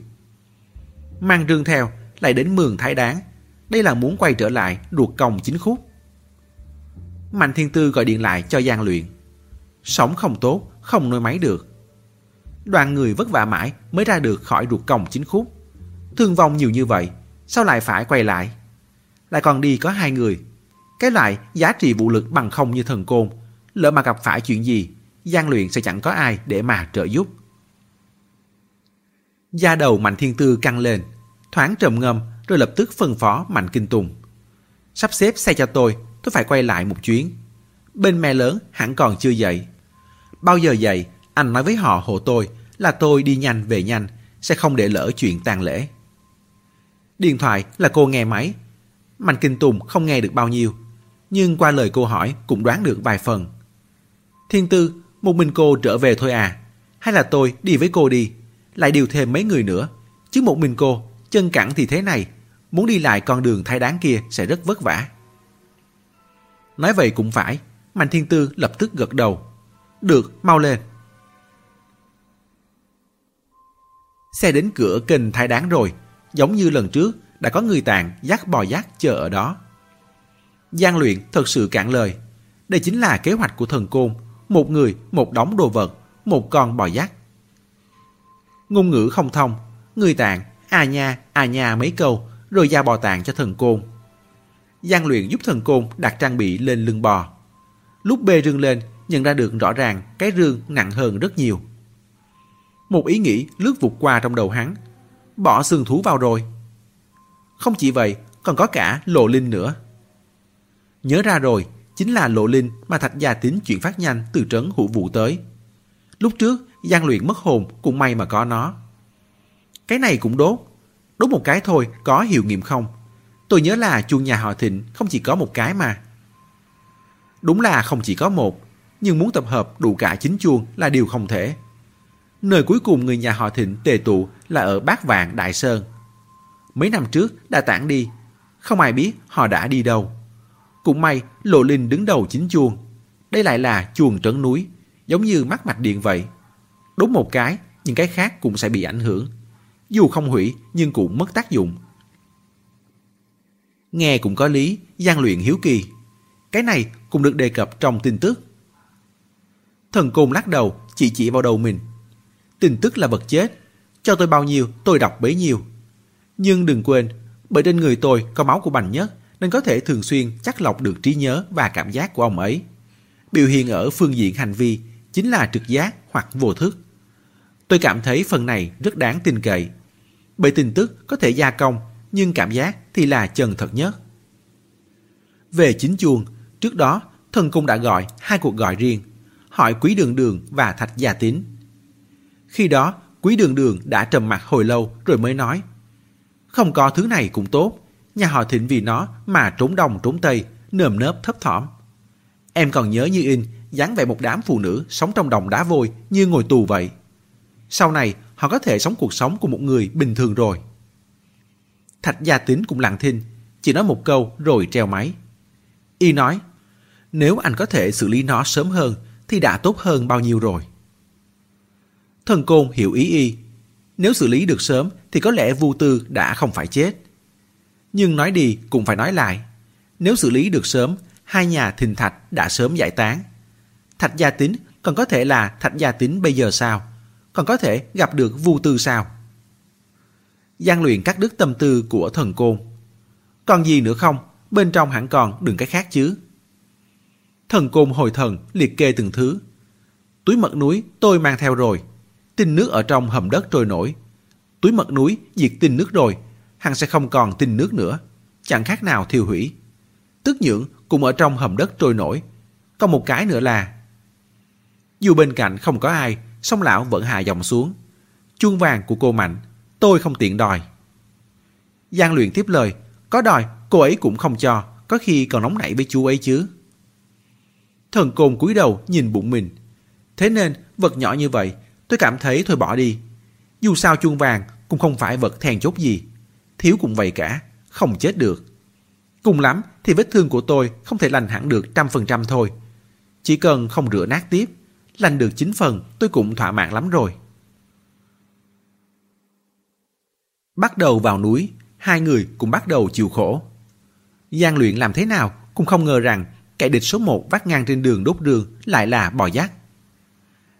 Mang rương theo, lại đến mường thái đáng. Đây là muốn quay trở lại ruột còng chính khúc. Mạnh Thiên Tư gọi điện lại cho Giang Luyện. Sống không tốt, không nuôi máy được. Đoàn người vất vả mãi mới ra được khỏi ruột còng chính khúc. Thương vong nhiều như vậy, sao lại phải quay lại? Lại còn đi có hai người. Cái loại giá trị vũ lực bằng không như thần côn, lỡ mà gặp phải chuyện gì, Giang Luyện sẽ chẳng có ai để mà trợ giúp. Da đầu Mạnh Thiên Tư căng lên, thoáng trầm ngâm rồi lập tức phân phó Mạnh Kinh Tùng. Sắp xếp xe cho tôi, tôi phải quay lại một chuyến. Bên mẹ lớn hẳn còn chưa dậy. Bao giờ dậy, anh nói với họ hộ tôi là tôi đi nhanh về nhanh, sẽ không để lỡ chuyện tang lễ. Điện thoại là cô nghe máy. Mạnh Kinh Tùng không nghe được bao nhiêu, nhưng qua lời cô hỏi cũng đoán được vài phần. Thiên Tư, một mình cô trở về thôi à? Hay là tôi đi với cô đi? Lại điều thêm mấy người nữa. Chứ một mình cô, chân cẳng thì thế này, muốn đi lại con đường thay đáng kia sẽ rất vất vả. Nói vậy cũng phải, Mạnh Thiên Tư lập tức gật đầu. Được, mau lên. Xe đến cửa kênh thái đáng rồi, giống như lần trước đã có người tàn dắt bò dắt chờ ở đó. Giang luyện thật sự cạn lời. Đây chính là kế hoạch của thần côn. Một người, một đống đồ vật, một con bò dắt. Ngôn ngữ không thông, người tàn, à nha, à nha mấy câu, rồi giao bò tàn cho thần côn. Giang luyện giúp thần côn đặt trang bị lên lưng bò. Lúc bê rương lên, nhận ra được rõ ràng cái rương nặng hơn rất nhiều. Một ý nghĩ lướt vụt qua trong đầu hắn. Bỏ xương thú vào rồi. Không chỉ vậy, còn có cả lộ linh nữa. Nhớ ra rồi, chính là lộ linh mà Thạch Gia tính chuyển phát nhanh từ trấn hữu vụ tới. Lúc trước, gian luyện mất hồn cũng may mà có nó. Cái này cũng đốt. Đốt một cái thôi, có hiệu nghiệm không? Tôi nhớ là chuông nhà họ Thịnh không chỉ có một cái mà. Đúng là không chỉ có một, nhưng muốn tập hợp đủ cả chín chuông là điều không thể. Nơi cuối cùng người nhà họ Thịnh tề tụ là ở Bát Vạn Đại Sơn. Mấy năm trước đã tản đi, không ai biết họ đã đi đâu. Cũng may Lộ Linh đứng đầu chính chuông. Đây lại là chuồng trấn núi, giống như mắt mạch điện vậy. Đúng một cái, những cái khác cũng sẽ bị ảnh hưởng. Dù không hủy nhưng cũng mất tác dụng. Nghe cũng có lý, gian luyện hiếu kỳ. Cái này cũng được đề cập trong tin tức. Thần côn lắc đầu, chỉ chỉ vào đầu mình. Tin tức là vật chết. Cho tôi bao nhiêu, tôi đọc bấy nhiêu. Nhưng đừng quên, bởi trên người tôi có máu của Bành Nhất, nên có thể thường xuyên chắc lọc được trí nhớ và cảm giác của ông ấy. Biểu hiện ở phương diện hành vi chính là trực giác hoặc vô thức. Tôi cảm thấy phần này rất đáng tin cậy. Bởi tin tức có thể gia công, nhưng cảm giác thì là chân thật nhất. Về chính chuông, trước đó thần cung đã gọi hai cuộc gọi riêng, hỏi Quý Đường Đường và Thạch Gia Tín. Khi đó, Quý Đường Đường đã trầm mặt hồi lâu rồi mới nói Không có thứ này cũng tốt, nhà họ Thịnh vì nó mà trốn đông trốn tây, nơm nớp thấp thỏm. Em còn nhớ như in, dáng vẻ một đám phụ nữ sống trong đồng đá vôi như ngồi tù vậy. Sau này, họ có thể sống cuộc sống của một người bình thường rồi. Thạch Gia Tín cũng lặng thinh, chỉ nói một câu rồi treo máy. Y nói, nếu anh có thể xử lý nó sớm hơn thì đã tốt hơn bao nhiêu rồi. Thần Côn hiểu ý Y, nếu xử lý được sớm thì có lẽ Vu Tư đã không phải chết. Nhưng nói đi cũng phải nói lại. Nếu xử lý được sớm, hai nhà thình thạch đã sớm giải tán. Thạch gia tính còn có thể là thạch gia tính bây giờ sao? Còn có thể gặp được vu tư sao? Gian luyện các đức tâm tư của thần côn. Còn gì nữa không? Bên trong hẳn còn đừng cái khác chứ. Thần côn hồi thần liệt kê từng thứ. Túi mật núi tôi mang theo rồi. Tinh nước ở trong hầm đất trôi nổi. Túi mật núi diệt tinh nước rồi hắn sẽ không còn tinh nước nữa, chẳng khác nào thiêu hủy. Tức nhưỡng cũng ở trong hầm đất trôi nổi. Còn một cái nữa là dù bên cạnh không có ai, sông lão vẫn hạ dòng xuống. Chuông vàng của cô Mạnh, tôi không tiện đòi. Giang luyện tiếp lời, Có đòi, cô ấy cũng không cho, có khi còn nóng nảy với chú ấy chứ. Thần côn cúi đầu nhìn bụng mình. Thế nên, vật nhỏ như vậy, tôi cảm thấy thôi bỏ đi. Dù sao chuông vàng cũng không phải vật thèn chốt gì. Thiếu cũng vậy cả, không chết được. Cùng lắm thì vết thương của tôi không thể lành hẳn được trăm phần trăm thôi. Chỉ cần không rửa nát tiếp, lành được chín phần tôi cũng thỏa mãn lắm rồi. Bắt đầu vào núi, hai người cũng bắt đầu chịu khổ. Giang luyện làm thế nào cũng không ngờ rằng kẻ địch số một vắt ngang trên đường đốt đường lại là bò giác.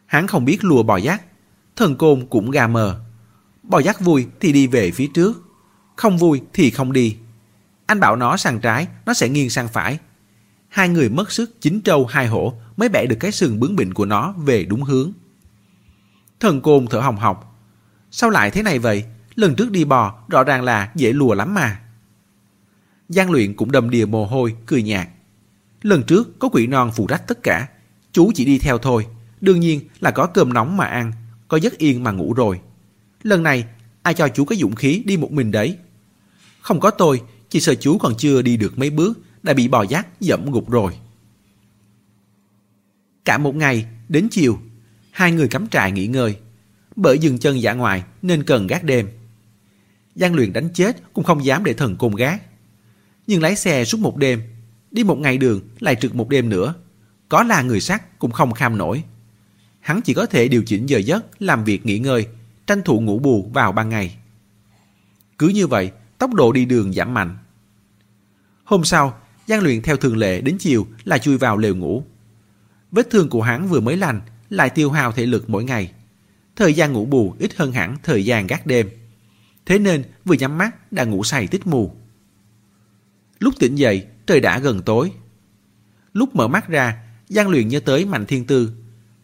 Hắn không biết lùa bò giác, thần côn cũng gà mờ. Bò giác vui thì đi về phía trước, không vui thì không đi. Anh bảo nó sang trái, nó sẽ nghiêng sang phải. Hai người mất sức chín trâu hai hổ mới bẻ được cái sừng bướng bỉnh của nó về đúng hướng. Thần côn thở hồng hộc. Sao lại thế này vậy? Lần trước đi bò rõ ràng là dễ lùa lắm mà. Giang luyện cũng đầm đìa mồ hôi, cười nhạt. Lần trước có quỷ non phụ trách tất cả. Chú chỉ đi theo thôi. Đương nhiên là có cơm nóng mà ăn, có giấc yên mà ngủ rồi. Lần này, ai cho chú cái dũng khí đi một mình đấy? Không có tôi, chỉ sợ chú còn chưa đi được mấy bước đã bị bò giác dẫm gục rồi. Cả một ngày, đến chiều, hai người cắm trại nghỉ ngơi. Bởi dừng chân dã ngoại nên cần gác đêm. Giang luyện đánh chết cũng không dám để thần côn gác. Nhưng lái xe suốt một đêm, đi một ngày đường lại trực một đêm nữa. Có là người sắt cũng không kham nổi. Hắn chỉ có thể điều chỉnh giờ giấc, làm việc nghỉ ngơi, tranh thủ ngủ bù vào ban ngày. Cứ như vậy, tốc độ đi đường giảm mạnh. Hôm sau, Giang luyện theo thường lệ đến chiều là chui vào lều ngủ. Vết thương của hắn vừa mới lành, lại tiêu hao thể lực mỗi ngày. Thời gian ngủ bù ít hơn hẳn thời gian gác đêm. Thế nên vừa nhắm mắt đã ngủ say tích mù. Lúc tỉnh dậy, trời đã gần tối. Lúc mở mắt ra, Giang luyện nhớ tới Mạnh Thiên Tư.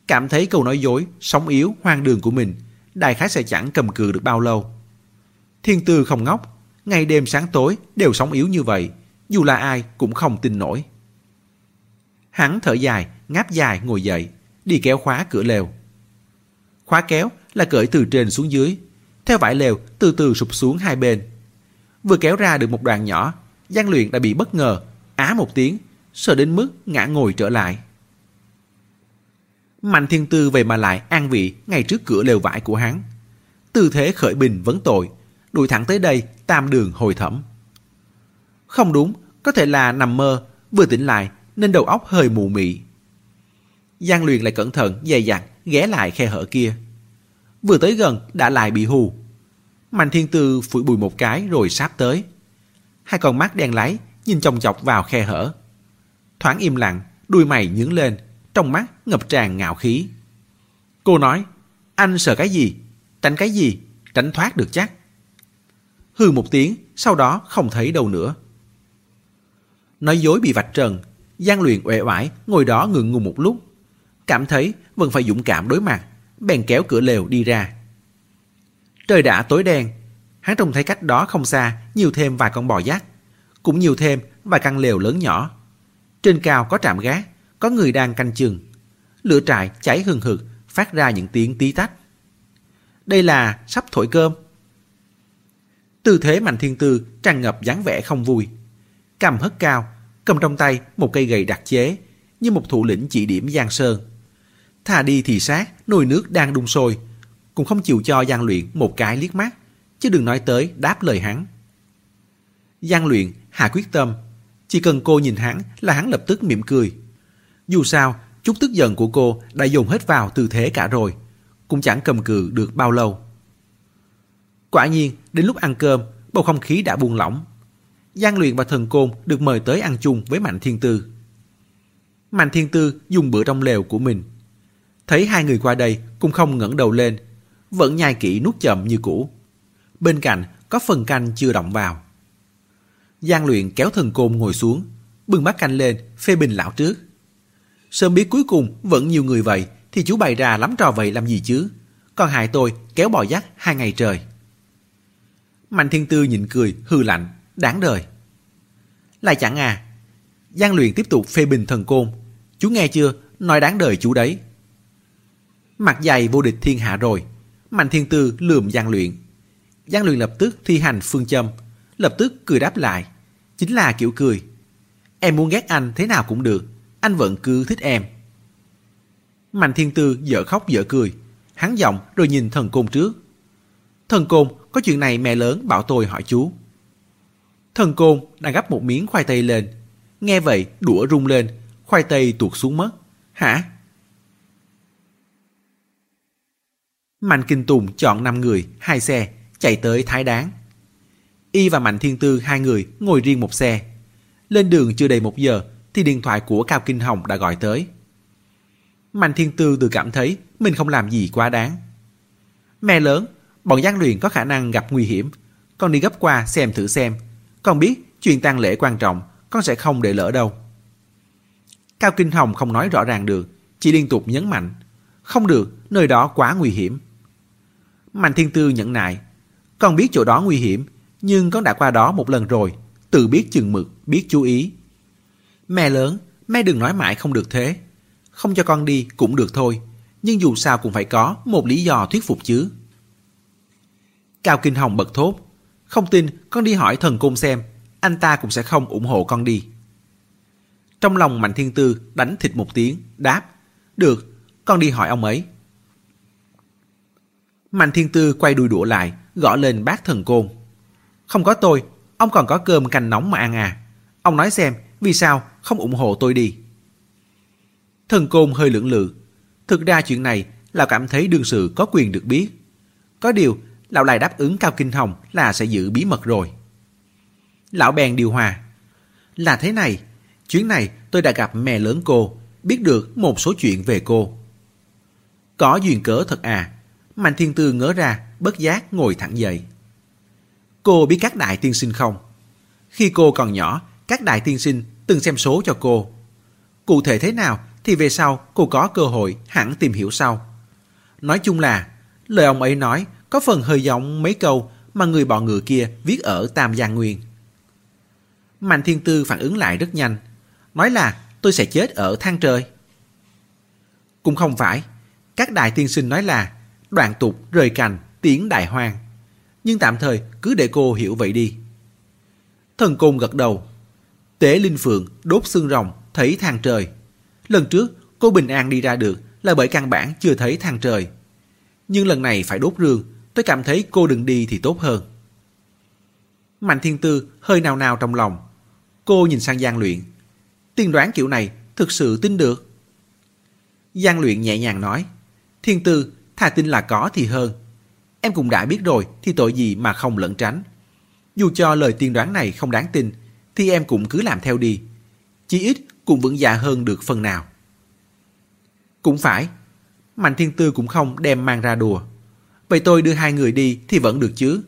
Cảm thấy câu nói dối, sống yếu, hoang đường của mình, đại khái sẽ chẳng cầm cự được bao lâu. Thiên Tư không ngốc, ngày đêm sáng tối đều sống yếu như vậy, dù là ai cũng không tin nổi. Hắn thở dài, ngáp dài ngồi dậy, đi kéo khóa cửa lều. Khóa kéo là cởi từ trên xuống dưới, theo vải lều từ từ sụp xuống hai bên. Vừa kéo ra được một đoạn nhỏ, Giang Luyện đã bị bất ngờ, á một tiếng, sợ đến mức ngã ngồi trở lại. Mạnh Thiên Tư về mà lại an vị ngay trước cửa lều vải của hắn. Tư thế khởi bình vấn tội, đuổi thẳng tới đây tam đường hồi thẩm. Không đúng, có thể là nằm mơ, vừa tỉnh lại nên đầu óc hơi mù mị. Giang Luyện lại cẩn thận, dày dặn, ghé lại khe hở kia. Vừa tới gần đã lại bị hù. Mạnh Thiên Tư phủi bùi một cái rồi sáp tới. Hai con mắt đen láy nhìn chòng chọc vào khe hở. Thoáng im lặng, đuôi mày nhướng lên, trong mắt ngập tràn ngạo khí. Cô nói, anh sợ cái gì? Tránh cái gì? Tránh thoát được chắc. hừ một tiếng, sau đó không thấy đâu nữa. Nói dối bị vạch trần, Giang Luyện uể oải ngồi đó ngừng ngùng một lúc. Cảm thấy vẫn phải dũng cảm đối mặt, bèn kéo cửa lều đi ra. Trời đã tối đen, hắn trông thấy cách đó không xa nhiều thêm vài con bò giác, cũng nhiều thêm vài căn lều lớn nhỏ. Trên cao có trạm gác, có người đang canh chừng. Lửa trại cháy hừng hực, phát ra những tiếng tí tách. Đây là sắp thổi cơm. Tư thế Mạnh Thiên Tư tràn ngập dáng vẻ không vui. Cầm hất cao, cầm trong tay một cây gậy đặc chế, như một thủ lĩnh chỉ điểm Giang Sơn. Thà đi thì sát, nồi nước đang đun sôi, cũng không chịu cho Giang Luyện một cái liếc mắt, chứ đừng nói tới đáp lời hắn. Giang Luyện hạ quyết tâm, chỉ cần cô nhìn hắn là hắn lập tức mỉm cười. Dù sao, chút tức giận của cô đã dồn hết vào tư thế cả rồi, cũng chẳng cầm cự được bao lâu. Quả nhiên, đến lúc ăn cơm, bầu không khí đã buông lỏng. Giang Luyện và Thần Côn được mời tới ăn chung với Mạnh Thiên Tư. Mạnh Thiên Tư dùng bữa trong lều của mình. Thấy hai người qua đây cũng không ngẩng đầu lên, vẫn nhai kỹ nuốt chậm như cũ. Bên cạnh có phần canh chưa động vào. Giang Luyện kéo Thần Côn ngồi xuống, bưng bát canh lên, phê bình lão trước. Sớm biết cuối cùng vẫn nhiều người vậy, thì chú bày ra lắm trò vậy làm gì chứ? Còn hại tôi kéo bò dắt hai ngày trời. Mạnh Thiên Tư nhịn cười, hư lạnh, đáng đời. Lại chẳng à. Giang luyện tiếp tục phê bình thần côn. Chú nghe chưa, nói đáng đời chú đấy. Mặt dày vô địch thiên hạ rồi. Mạnh Thiên Tư lườm Giang luyện. Giang luyện lập tức thi hành phương châm, lập tức cười đáp lại, Chính là kiểu cười. Em muốn ghét anh thế nào cũng được, anh vẫn cứ thích em. Mạnh Thiên Tư dở khóc dở cười, hắn giọng rồi nhìn thần côn trước. Thần côn, có chuyện này mẹ lớn bảo tôi hỏi chú. Thần côn đang gấp một miếng khoai tây lên. Nghe vậy, đũa rung lên, khoai tây tuột xuống mất. Hả? Mạnh Kinh Tùng chọn 5 người, hai xe, chạy tới Thái Đáng. Y và Mạnh Thiên Tư hai người ngồi riêng một xe. Lên đường chưa đầy một giờ thì điện thoại của Cao Kinh Hồng đã gọi tới. Mạnh Thiên Tư tự cảm thấy mình không làm gì quá đáng. Mẹ lớn, bọn gian luyện có khả năng gặp nguy hiểm. Con đi gấp qua xem thử xem. Con biết chuyện tang lễ quan trọng, con sẽ không để lỡ đâu. Cao Kinh Hồng không nói rõ ràng được, chỉ liên tục nhấn mạnh. Không được, nơi đó quá nguy hiểm. Mạnh Thiên Tư nhẫn nại. Con biết chỗ đó nguy hiểm, nhưng con đã qua đó một lần rồi, tự biết chừng mực, biết chú ý. Mẹ lớn, mẹ đừng nói mãi không được thế. Không cho con đi cũng được thôi, nhưng dù sao cũng phải có một lý do thuyết phục chứ. Cao Kinh Hồng bật thốt. Không tin, con đi hỏi thần côn xem, anh ta cũng sẽ không ủng hộ con đi. Trong lòng Mạnh Thiên Tư đánh thịt một tiếng, đáp. Được, con đi hỏi ông ấy. Mạnh Thiên Tư quay đuôi đũa lại, gõ lên bát thần côn. Không có tôi, ông còn có cơm canh nóng mà ăn à. Ông nói xem, vì sao không ủng hộ tôi đi. Thần côn hơi lưỡng lự. Thực ra chuyện này, lão cảm thấy đương sự có quyền được biết. Có điều, lão lại đáp ứng Cao Kinh Hồng là sẽ giữ bí mật rồi. Lão bèn điều hòa. Là thế này, chuyến này tôi đã gặp mẹ lớn cô, biết được một số chuyện về cô. Có duyên cớ thật à, Mạnh Thiên Tư ngỡ ra, bất giác ngồi thẳng dậy. Cô biết các đại tiên sinh không? Khi cô còn nhỏ, các đại tiên sinh từng xem số cho cô. Cụ thể thế nào thì về sau cô có cơ hội hẳn tìm hiểu sau. Nói chung là, lời ông ấy nói có phần hơi giống mấy câu mà người bọ ngựa kia viết ở Tam Giang Nguyên. Mạnh Thiên Tư phản ứng lại rất nhanh. Nói là tôi sẽ chết ở thang trời. Cũng không phải. Các đại tiên sinh nói là đoạn tục rời cành, tiếng đại hoang. Nhưng tạm thời cứ để cô hiểu vậy đi. Thần Côn gật đầu. Tế Linh Phượng đốt xương rồng, thấy thang trời. Lần trước cô bình an đi ra được là bởi căn bản chưa thấy thang trời. Nhưng lần này phải đốt rương, tôi cảm thấy cô đừng đi thì tốt hơn. Mạnh Thiên Tư hơi nào nào trong lòng. Cô nhìn sang gian Luyện. Tiên đoán kiểu này thực sự tin được. gian Luyện nhẹ nhàng nói. Thiên Tư, thà tin là có thì hơn. Em cũng đã biết rồi thì tội gì mà không lẩn tránh. Dù cho lời tiên đoán này không đáng tin, thì em cũng cứ làm theo đi. chí ít cũng vững dạ hơn được phần nào. Cũng phải, Mạnh Thiên Tư cũng không đem mang ra đùa. Vậy tôi đưa hai người đi thì vẫn được chứ.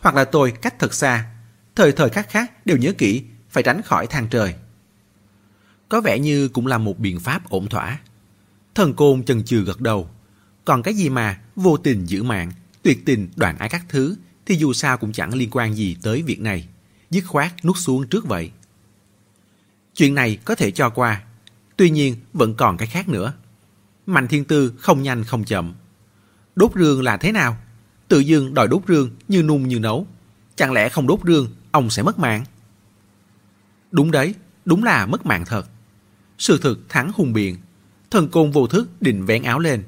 Hoặc là tôi cách thật xa, thời thời khắc khác đều nhớ kỹ, phải tránh khỏi thang trời. Có vẻ như cũng là một biện pháp ổn thỏa. Thần côn chần chừ gật đầu. Còn cái gì mà vô tình giữ mạng, tuyệt tình đoạn ái các thứ thì dù sao cũng chẳng liên quan gì tới việc này. Dứt khoát nuốt xuống trước vậy. Chuyện này có thể cho qua. Tuy nhiên vẫn còn cái khác nữa. Mạnh thiên tư không nhanh không chậm. Đốt rương là thế nào? Tự dưng đòi đốt rương như nung như nấu. Chẳng lẽ không đốt rương, ông sẽ mất mạng? Đúng đấy, đúng là mất mạng thật. Sự thực thắng hùng biện. Thần côn vô thức định vén áo lên.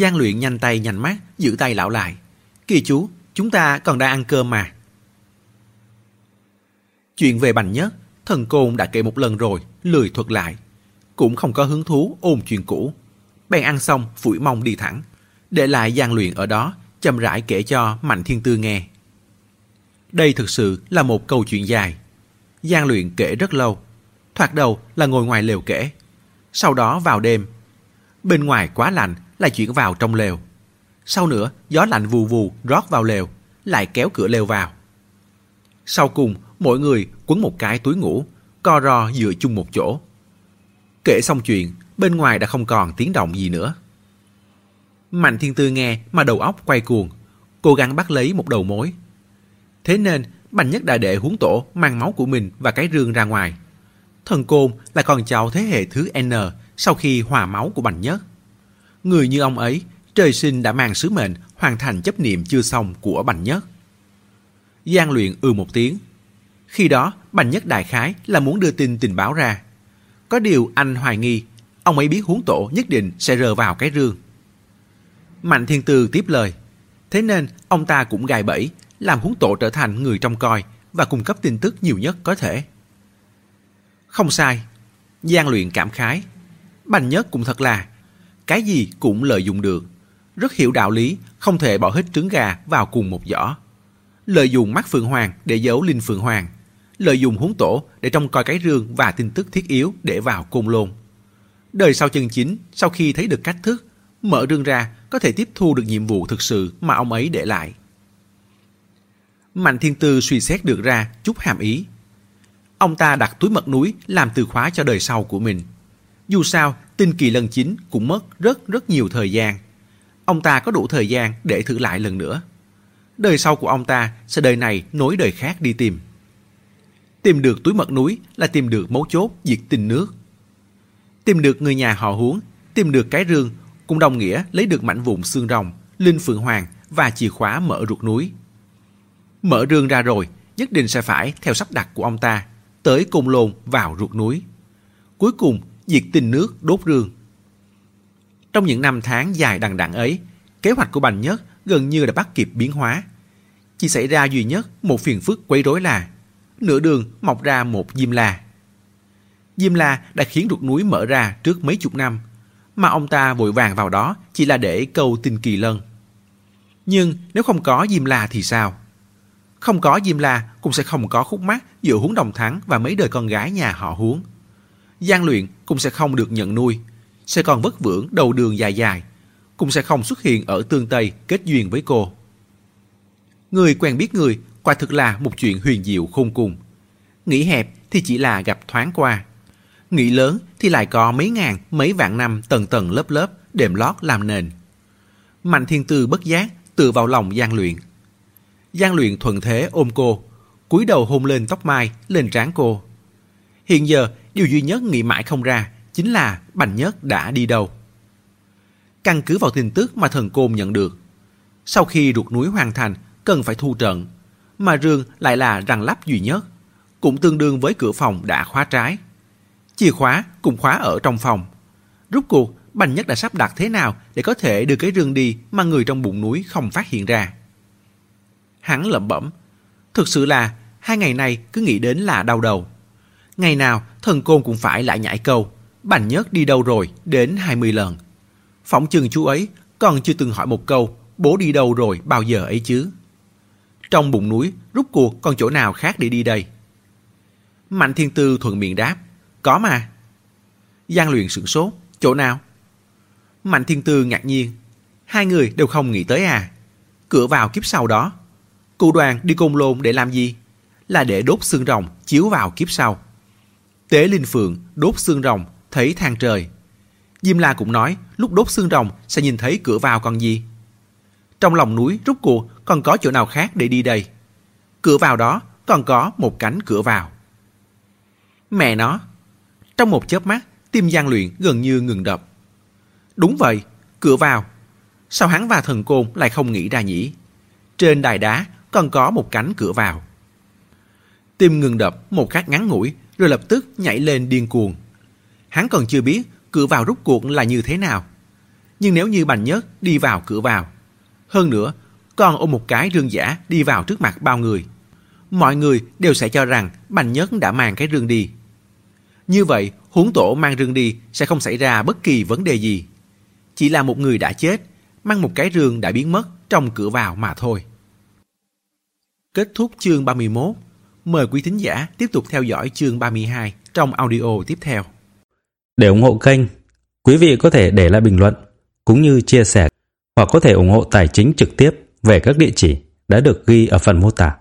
Giang luyện nhanh tay nhanh mắt, giữ tay lão lại. Kìa chú, chúng ta còn đang ăn cơm mà. Chuyện về Bành Nhất, thần côn đã kể một lần rồi, lười thuật lại. Cũng không có hứng thú ôm chuyện cũ. Bèn ăn xong, phủi mông đi thẳng. Để lại Giang luyện ở đó, chậm rãi kể cho Mạnh Thiên Tư nghe. Đây thực sự là một câu chuyện dài. Giang luyện kể rất lâu. Thoạt đầu là ngồi ngoài lều kể. Sau đó vào đêm. Bên ngoài quá lạnh, lại chuyển vào trong lều. Sau nữa, gió lạnh vù vù rót vào lều, lại kéo cửa lều vào. Sau cùng, mỗi người quấn một cái túi ngủ, co ro dựa chung một chỗ. Kể xong chuyện, bên ngoài đã không còn tiếng động gì nữa. Mạnh thiên tư nghe mà đầu óc quay cuồng, cố gắng bắt lấy một đầu mối. Thế nên, Bành Nhất đại đệ huống tổ mang máu của mình và cái rương ra ngoài. Thần Côn là con cháu thế hệ thứ N sau khi hòa máu của Bành Nhất. Người như ông ấy, trời sinh đã mang sứ mệnh hoàn thành chấp niệm chưa xong của Bành Nhất. Giang luyện ư ừ một tiếng. Khi đó, Bành Nhất đại khái là muốn đưa tin tình báo ra. Có điều anh hoài nghi, ông ấy biết huống tổ nhất định sẽ rờ vào cái rương. Mạnh Thiên Tư tiếp lời. Thế nên, ông ta cũng gài bẫy, làm huống tổ trở thành người trong coi và cung cấp tin tức nhiều nhất có thể. Không sai. Giang luyện cảm khái. Bành Nhất cũng thật là, cái gì cũng lợi dụng được. Rất hiểu đạo lý, không thể bỏ hết trứng gà vào cùng một giỏ. Lợi dụng mắt Phượng Hoàng để giấu Linh Phượng Hoàng. Lợi dụng huống tổ để trông coi cái rương và tin tức thiết yếu để vào côn lôn. Đời sau chân chính, sau khi thấy được cách thức, mở rương ra có thể tiếp thu được nhiệm vụ thực sự mà ông ấy để lại. Mạnh Thiên Tư suy xét được ra chút hàm ý. Ông ta đặt túi mật núi làm từ khóa cho đời sau của mình. Dù sao, tinh kỳ lần chính cũng mất rất rất nhiều thời gian. Ông ta có đủ thời gian để thử lại lần nữa. Đời sau của ông ta sẽ đời này nối đời khác đi tìm. Tìm được túi mật núi là tìm được mấu chốt diệt tình nước. Tìm được người nhà họ huống, tìm được cái rương, cũng đồng nghĩa lấy được mảnh vụn xương rồng, linh phượng hoàng và chìa khóa mở ruột núi. Mở rương ra rồi, nhất định sẽ phải theo sắp đặt của ông ta, tới cùng lôn vào ruột núi. Cuối cùng, diệt tình nước đốt rương. Trong những năm tháng dài đằng đẵng ấy, kế hoạch của Bành Nhất gần như đã bắt kịp biến hóa. Chỉ xảy ra duy nhất một phiền phức quấy rối là nửa đường mọc ra một diêm la. Diêm la đã khiến ruột núi mở ra trước mấy chục năm, mà ông ta vội vàng vào đó chỉ là để câu tình kỳ lân. Nhưng nếu không có diêm la thì sao? Không có Diêm La cũng sẽ không có khúc mắc giữa Huống Đồng Thắng và mấy đời con gái nhà họ Huống gian luyện cũng sẽ không được nhận nuôi, sẽ còn vất vưởng đầu đường dài dài, cũng sẽ không xuất hiện ở tương Tây kết duyên với cô. Người quen biết người quả thực là một chuyện huyền diệu khôn cùng. Nghĩ hẹp thì chỉ là gặp thoáng qua. Nghĩ lớn thì lại có mấy ngàn, mấy vạn năm tầng tầng lớp lớp đệm lót làm nền. Mạnh thiên tư bất giác tựa vào lòng gian luyện. gian luyện thuận thế ôm cô, cúi đầu hôn lên tóc mai, lên trán cô. Hiện giờ, điều duy nhất nghĩ mãi không ra chính là Bành Nhất đã đi đâu. Căn cứ vào tin tức mà thần côn nhận được, sau khi ruột núi hoàn thành cần phải thu trận, mà rương lại là răng lắp duy nhất, cũng tương đương với cửa phòng đã khóa trái. Chìa khóa cũng khóa ở trong phòng. Rút cuộc, Bành Nhất đã sắp đặt thế nào để có thể đưa cái rương đi mà người trong bụng núi không phát hiện ra. Hắn lẩm bẩm. Thực sự là hai ngày này cứ nghĩ đến là đau đầu. Ngày nào thần côn cũng phải lại nhảy câu. Bành nhất đi đâu rồi, đến 20 lần. Phỏng chừng chú ấy còn chưa từng hỏi một câu, bố đi đâu rồi, bao giờ ấy chứ. Trong bụng núi, rút cuộc còn chỗ nào khác để đi đây? Mạnh thiên tư thuận miệng đáp. Có mà. Giang luyện sửng sốt. Chỗ nào? Mạnh thiên tư ngạc nhiên. Hai người đều không nghĩ tới à. Cửa vào kiếp sau đó. Cụ đoàn đi côn lôn để làm gì? Là để đốt xương rồng chiếu vào kiếp sau. Tế Linh Phượng đốt xương rồng thấy than trời. Diêm La cũng nói lúc đốt xương rồng sẽ nhìn thấy cửa vào còn gì. Trong lòng núi rút cuộc còn có chỗ nào khác để đi đây. Cửa vào đó còn có một cánh cửa vào. Mẹ nó! Trong một chớp mắt, tim Giang Luyện gần như ngừng đập. Đúng vậy, cửa vào. Sao hắn và thần côn lại không nghĩ ra nhỉ? Trên đài đá còn có một cánh cửa vào. Tim ngừng đập một khắc ngắn ngủi rồi lập tức nhảy lên điên cuồng. Hắn còn chưa biết cửa vào rút cuộc là như thế nào. Nhưng nếu như Bành Nhất đi vào cửa vào, hơn nữa còn ôm một cái rương giả đi vào trước mặt bao người, mọi người đều sẽ cho rằng Bành Nhất đã mang cái rương đi. Như vậy, huống tổ mang rương đi sẽ không xảy ra bất kỳ vấn đề gì. Chỉ là một người đã chết, mang một cái rương đã biến mất trong cửa vào mà thôi. Kết thúc chương 31. Mời quý thính giả tiếp tục theo dõi chương 32 trong audio tiếp theo. Để ủng hộ kênh, quý vị có thể để lại bình luận cũng như chia sẻ hoặc có thể ủng hộ tài chính trực tiếp về các địa chỉ đã được ghi ở phần mô tả.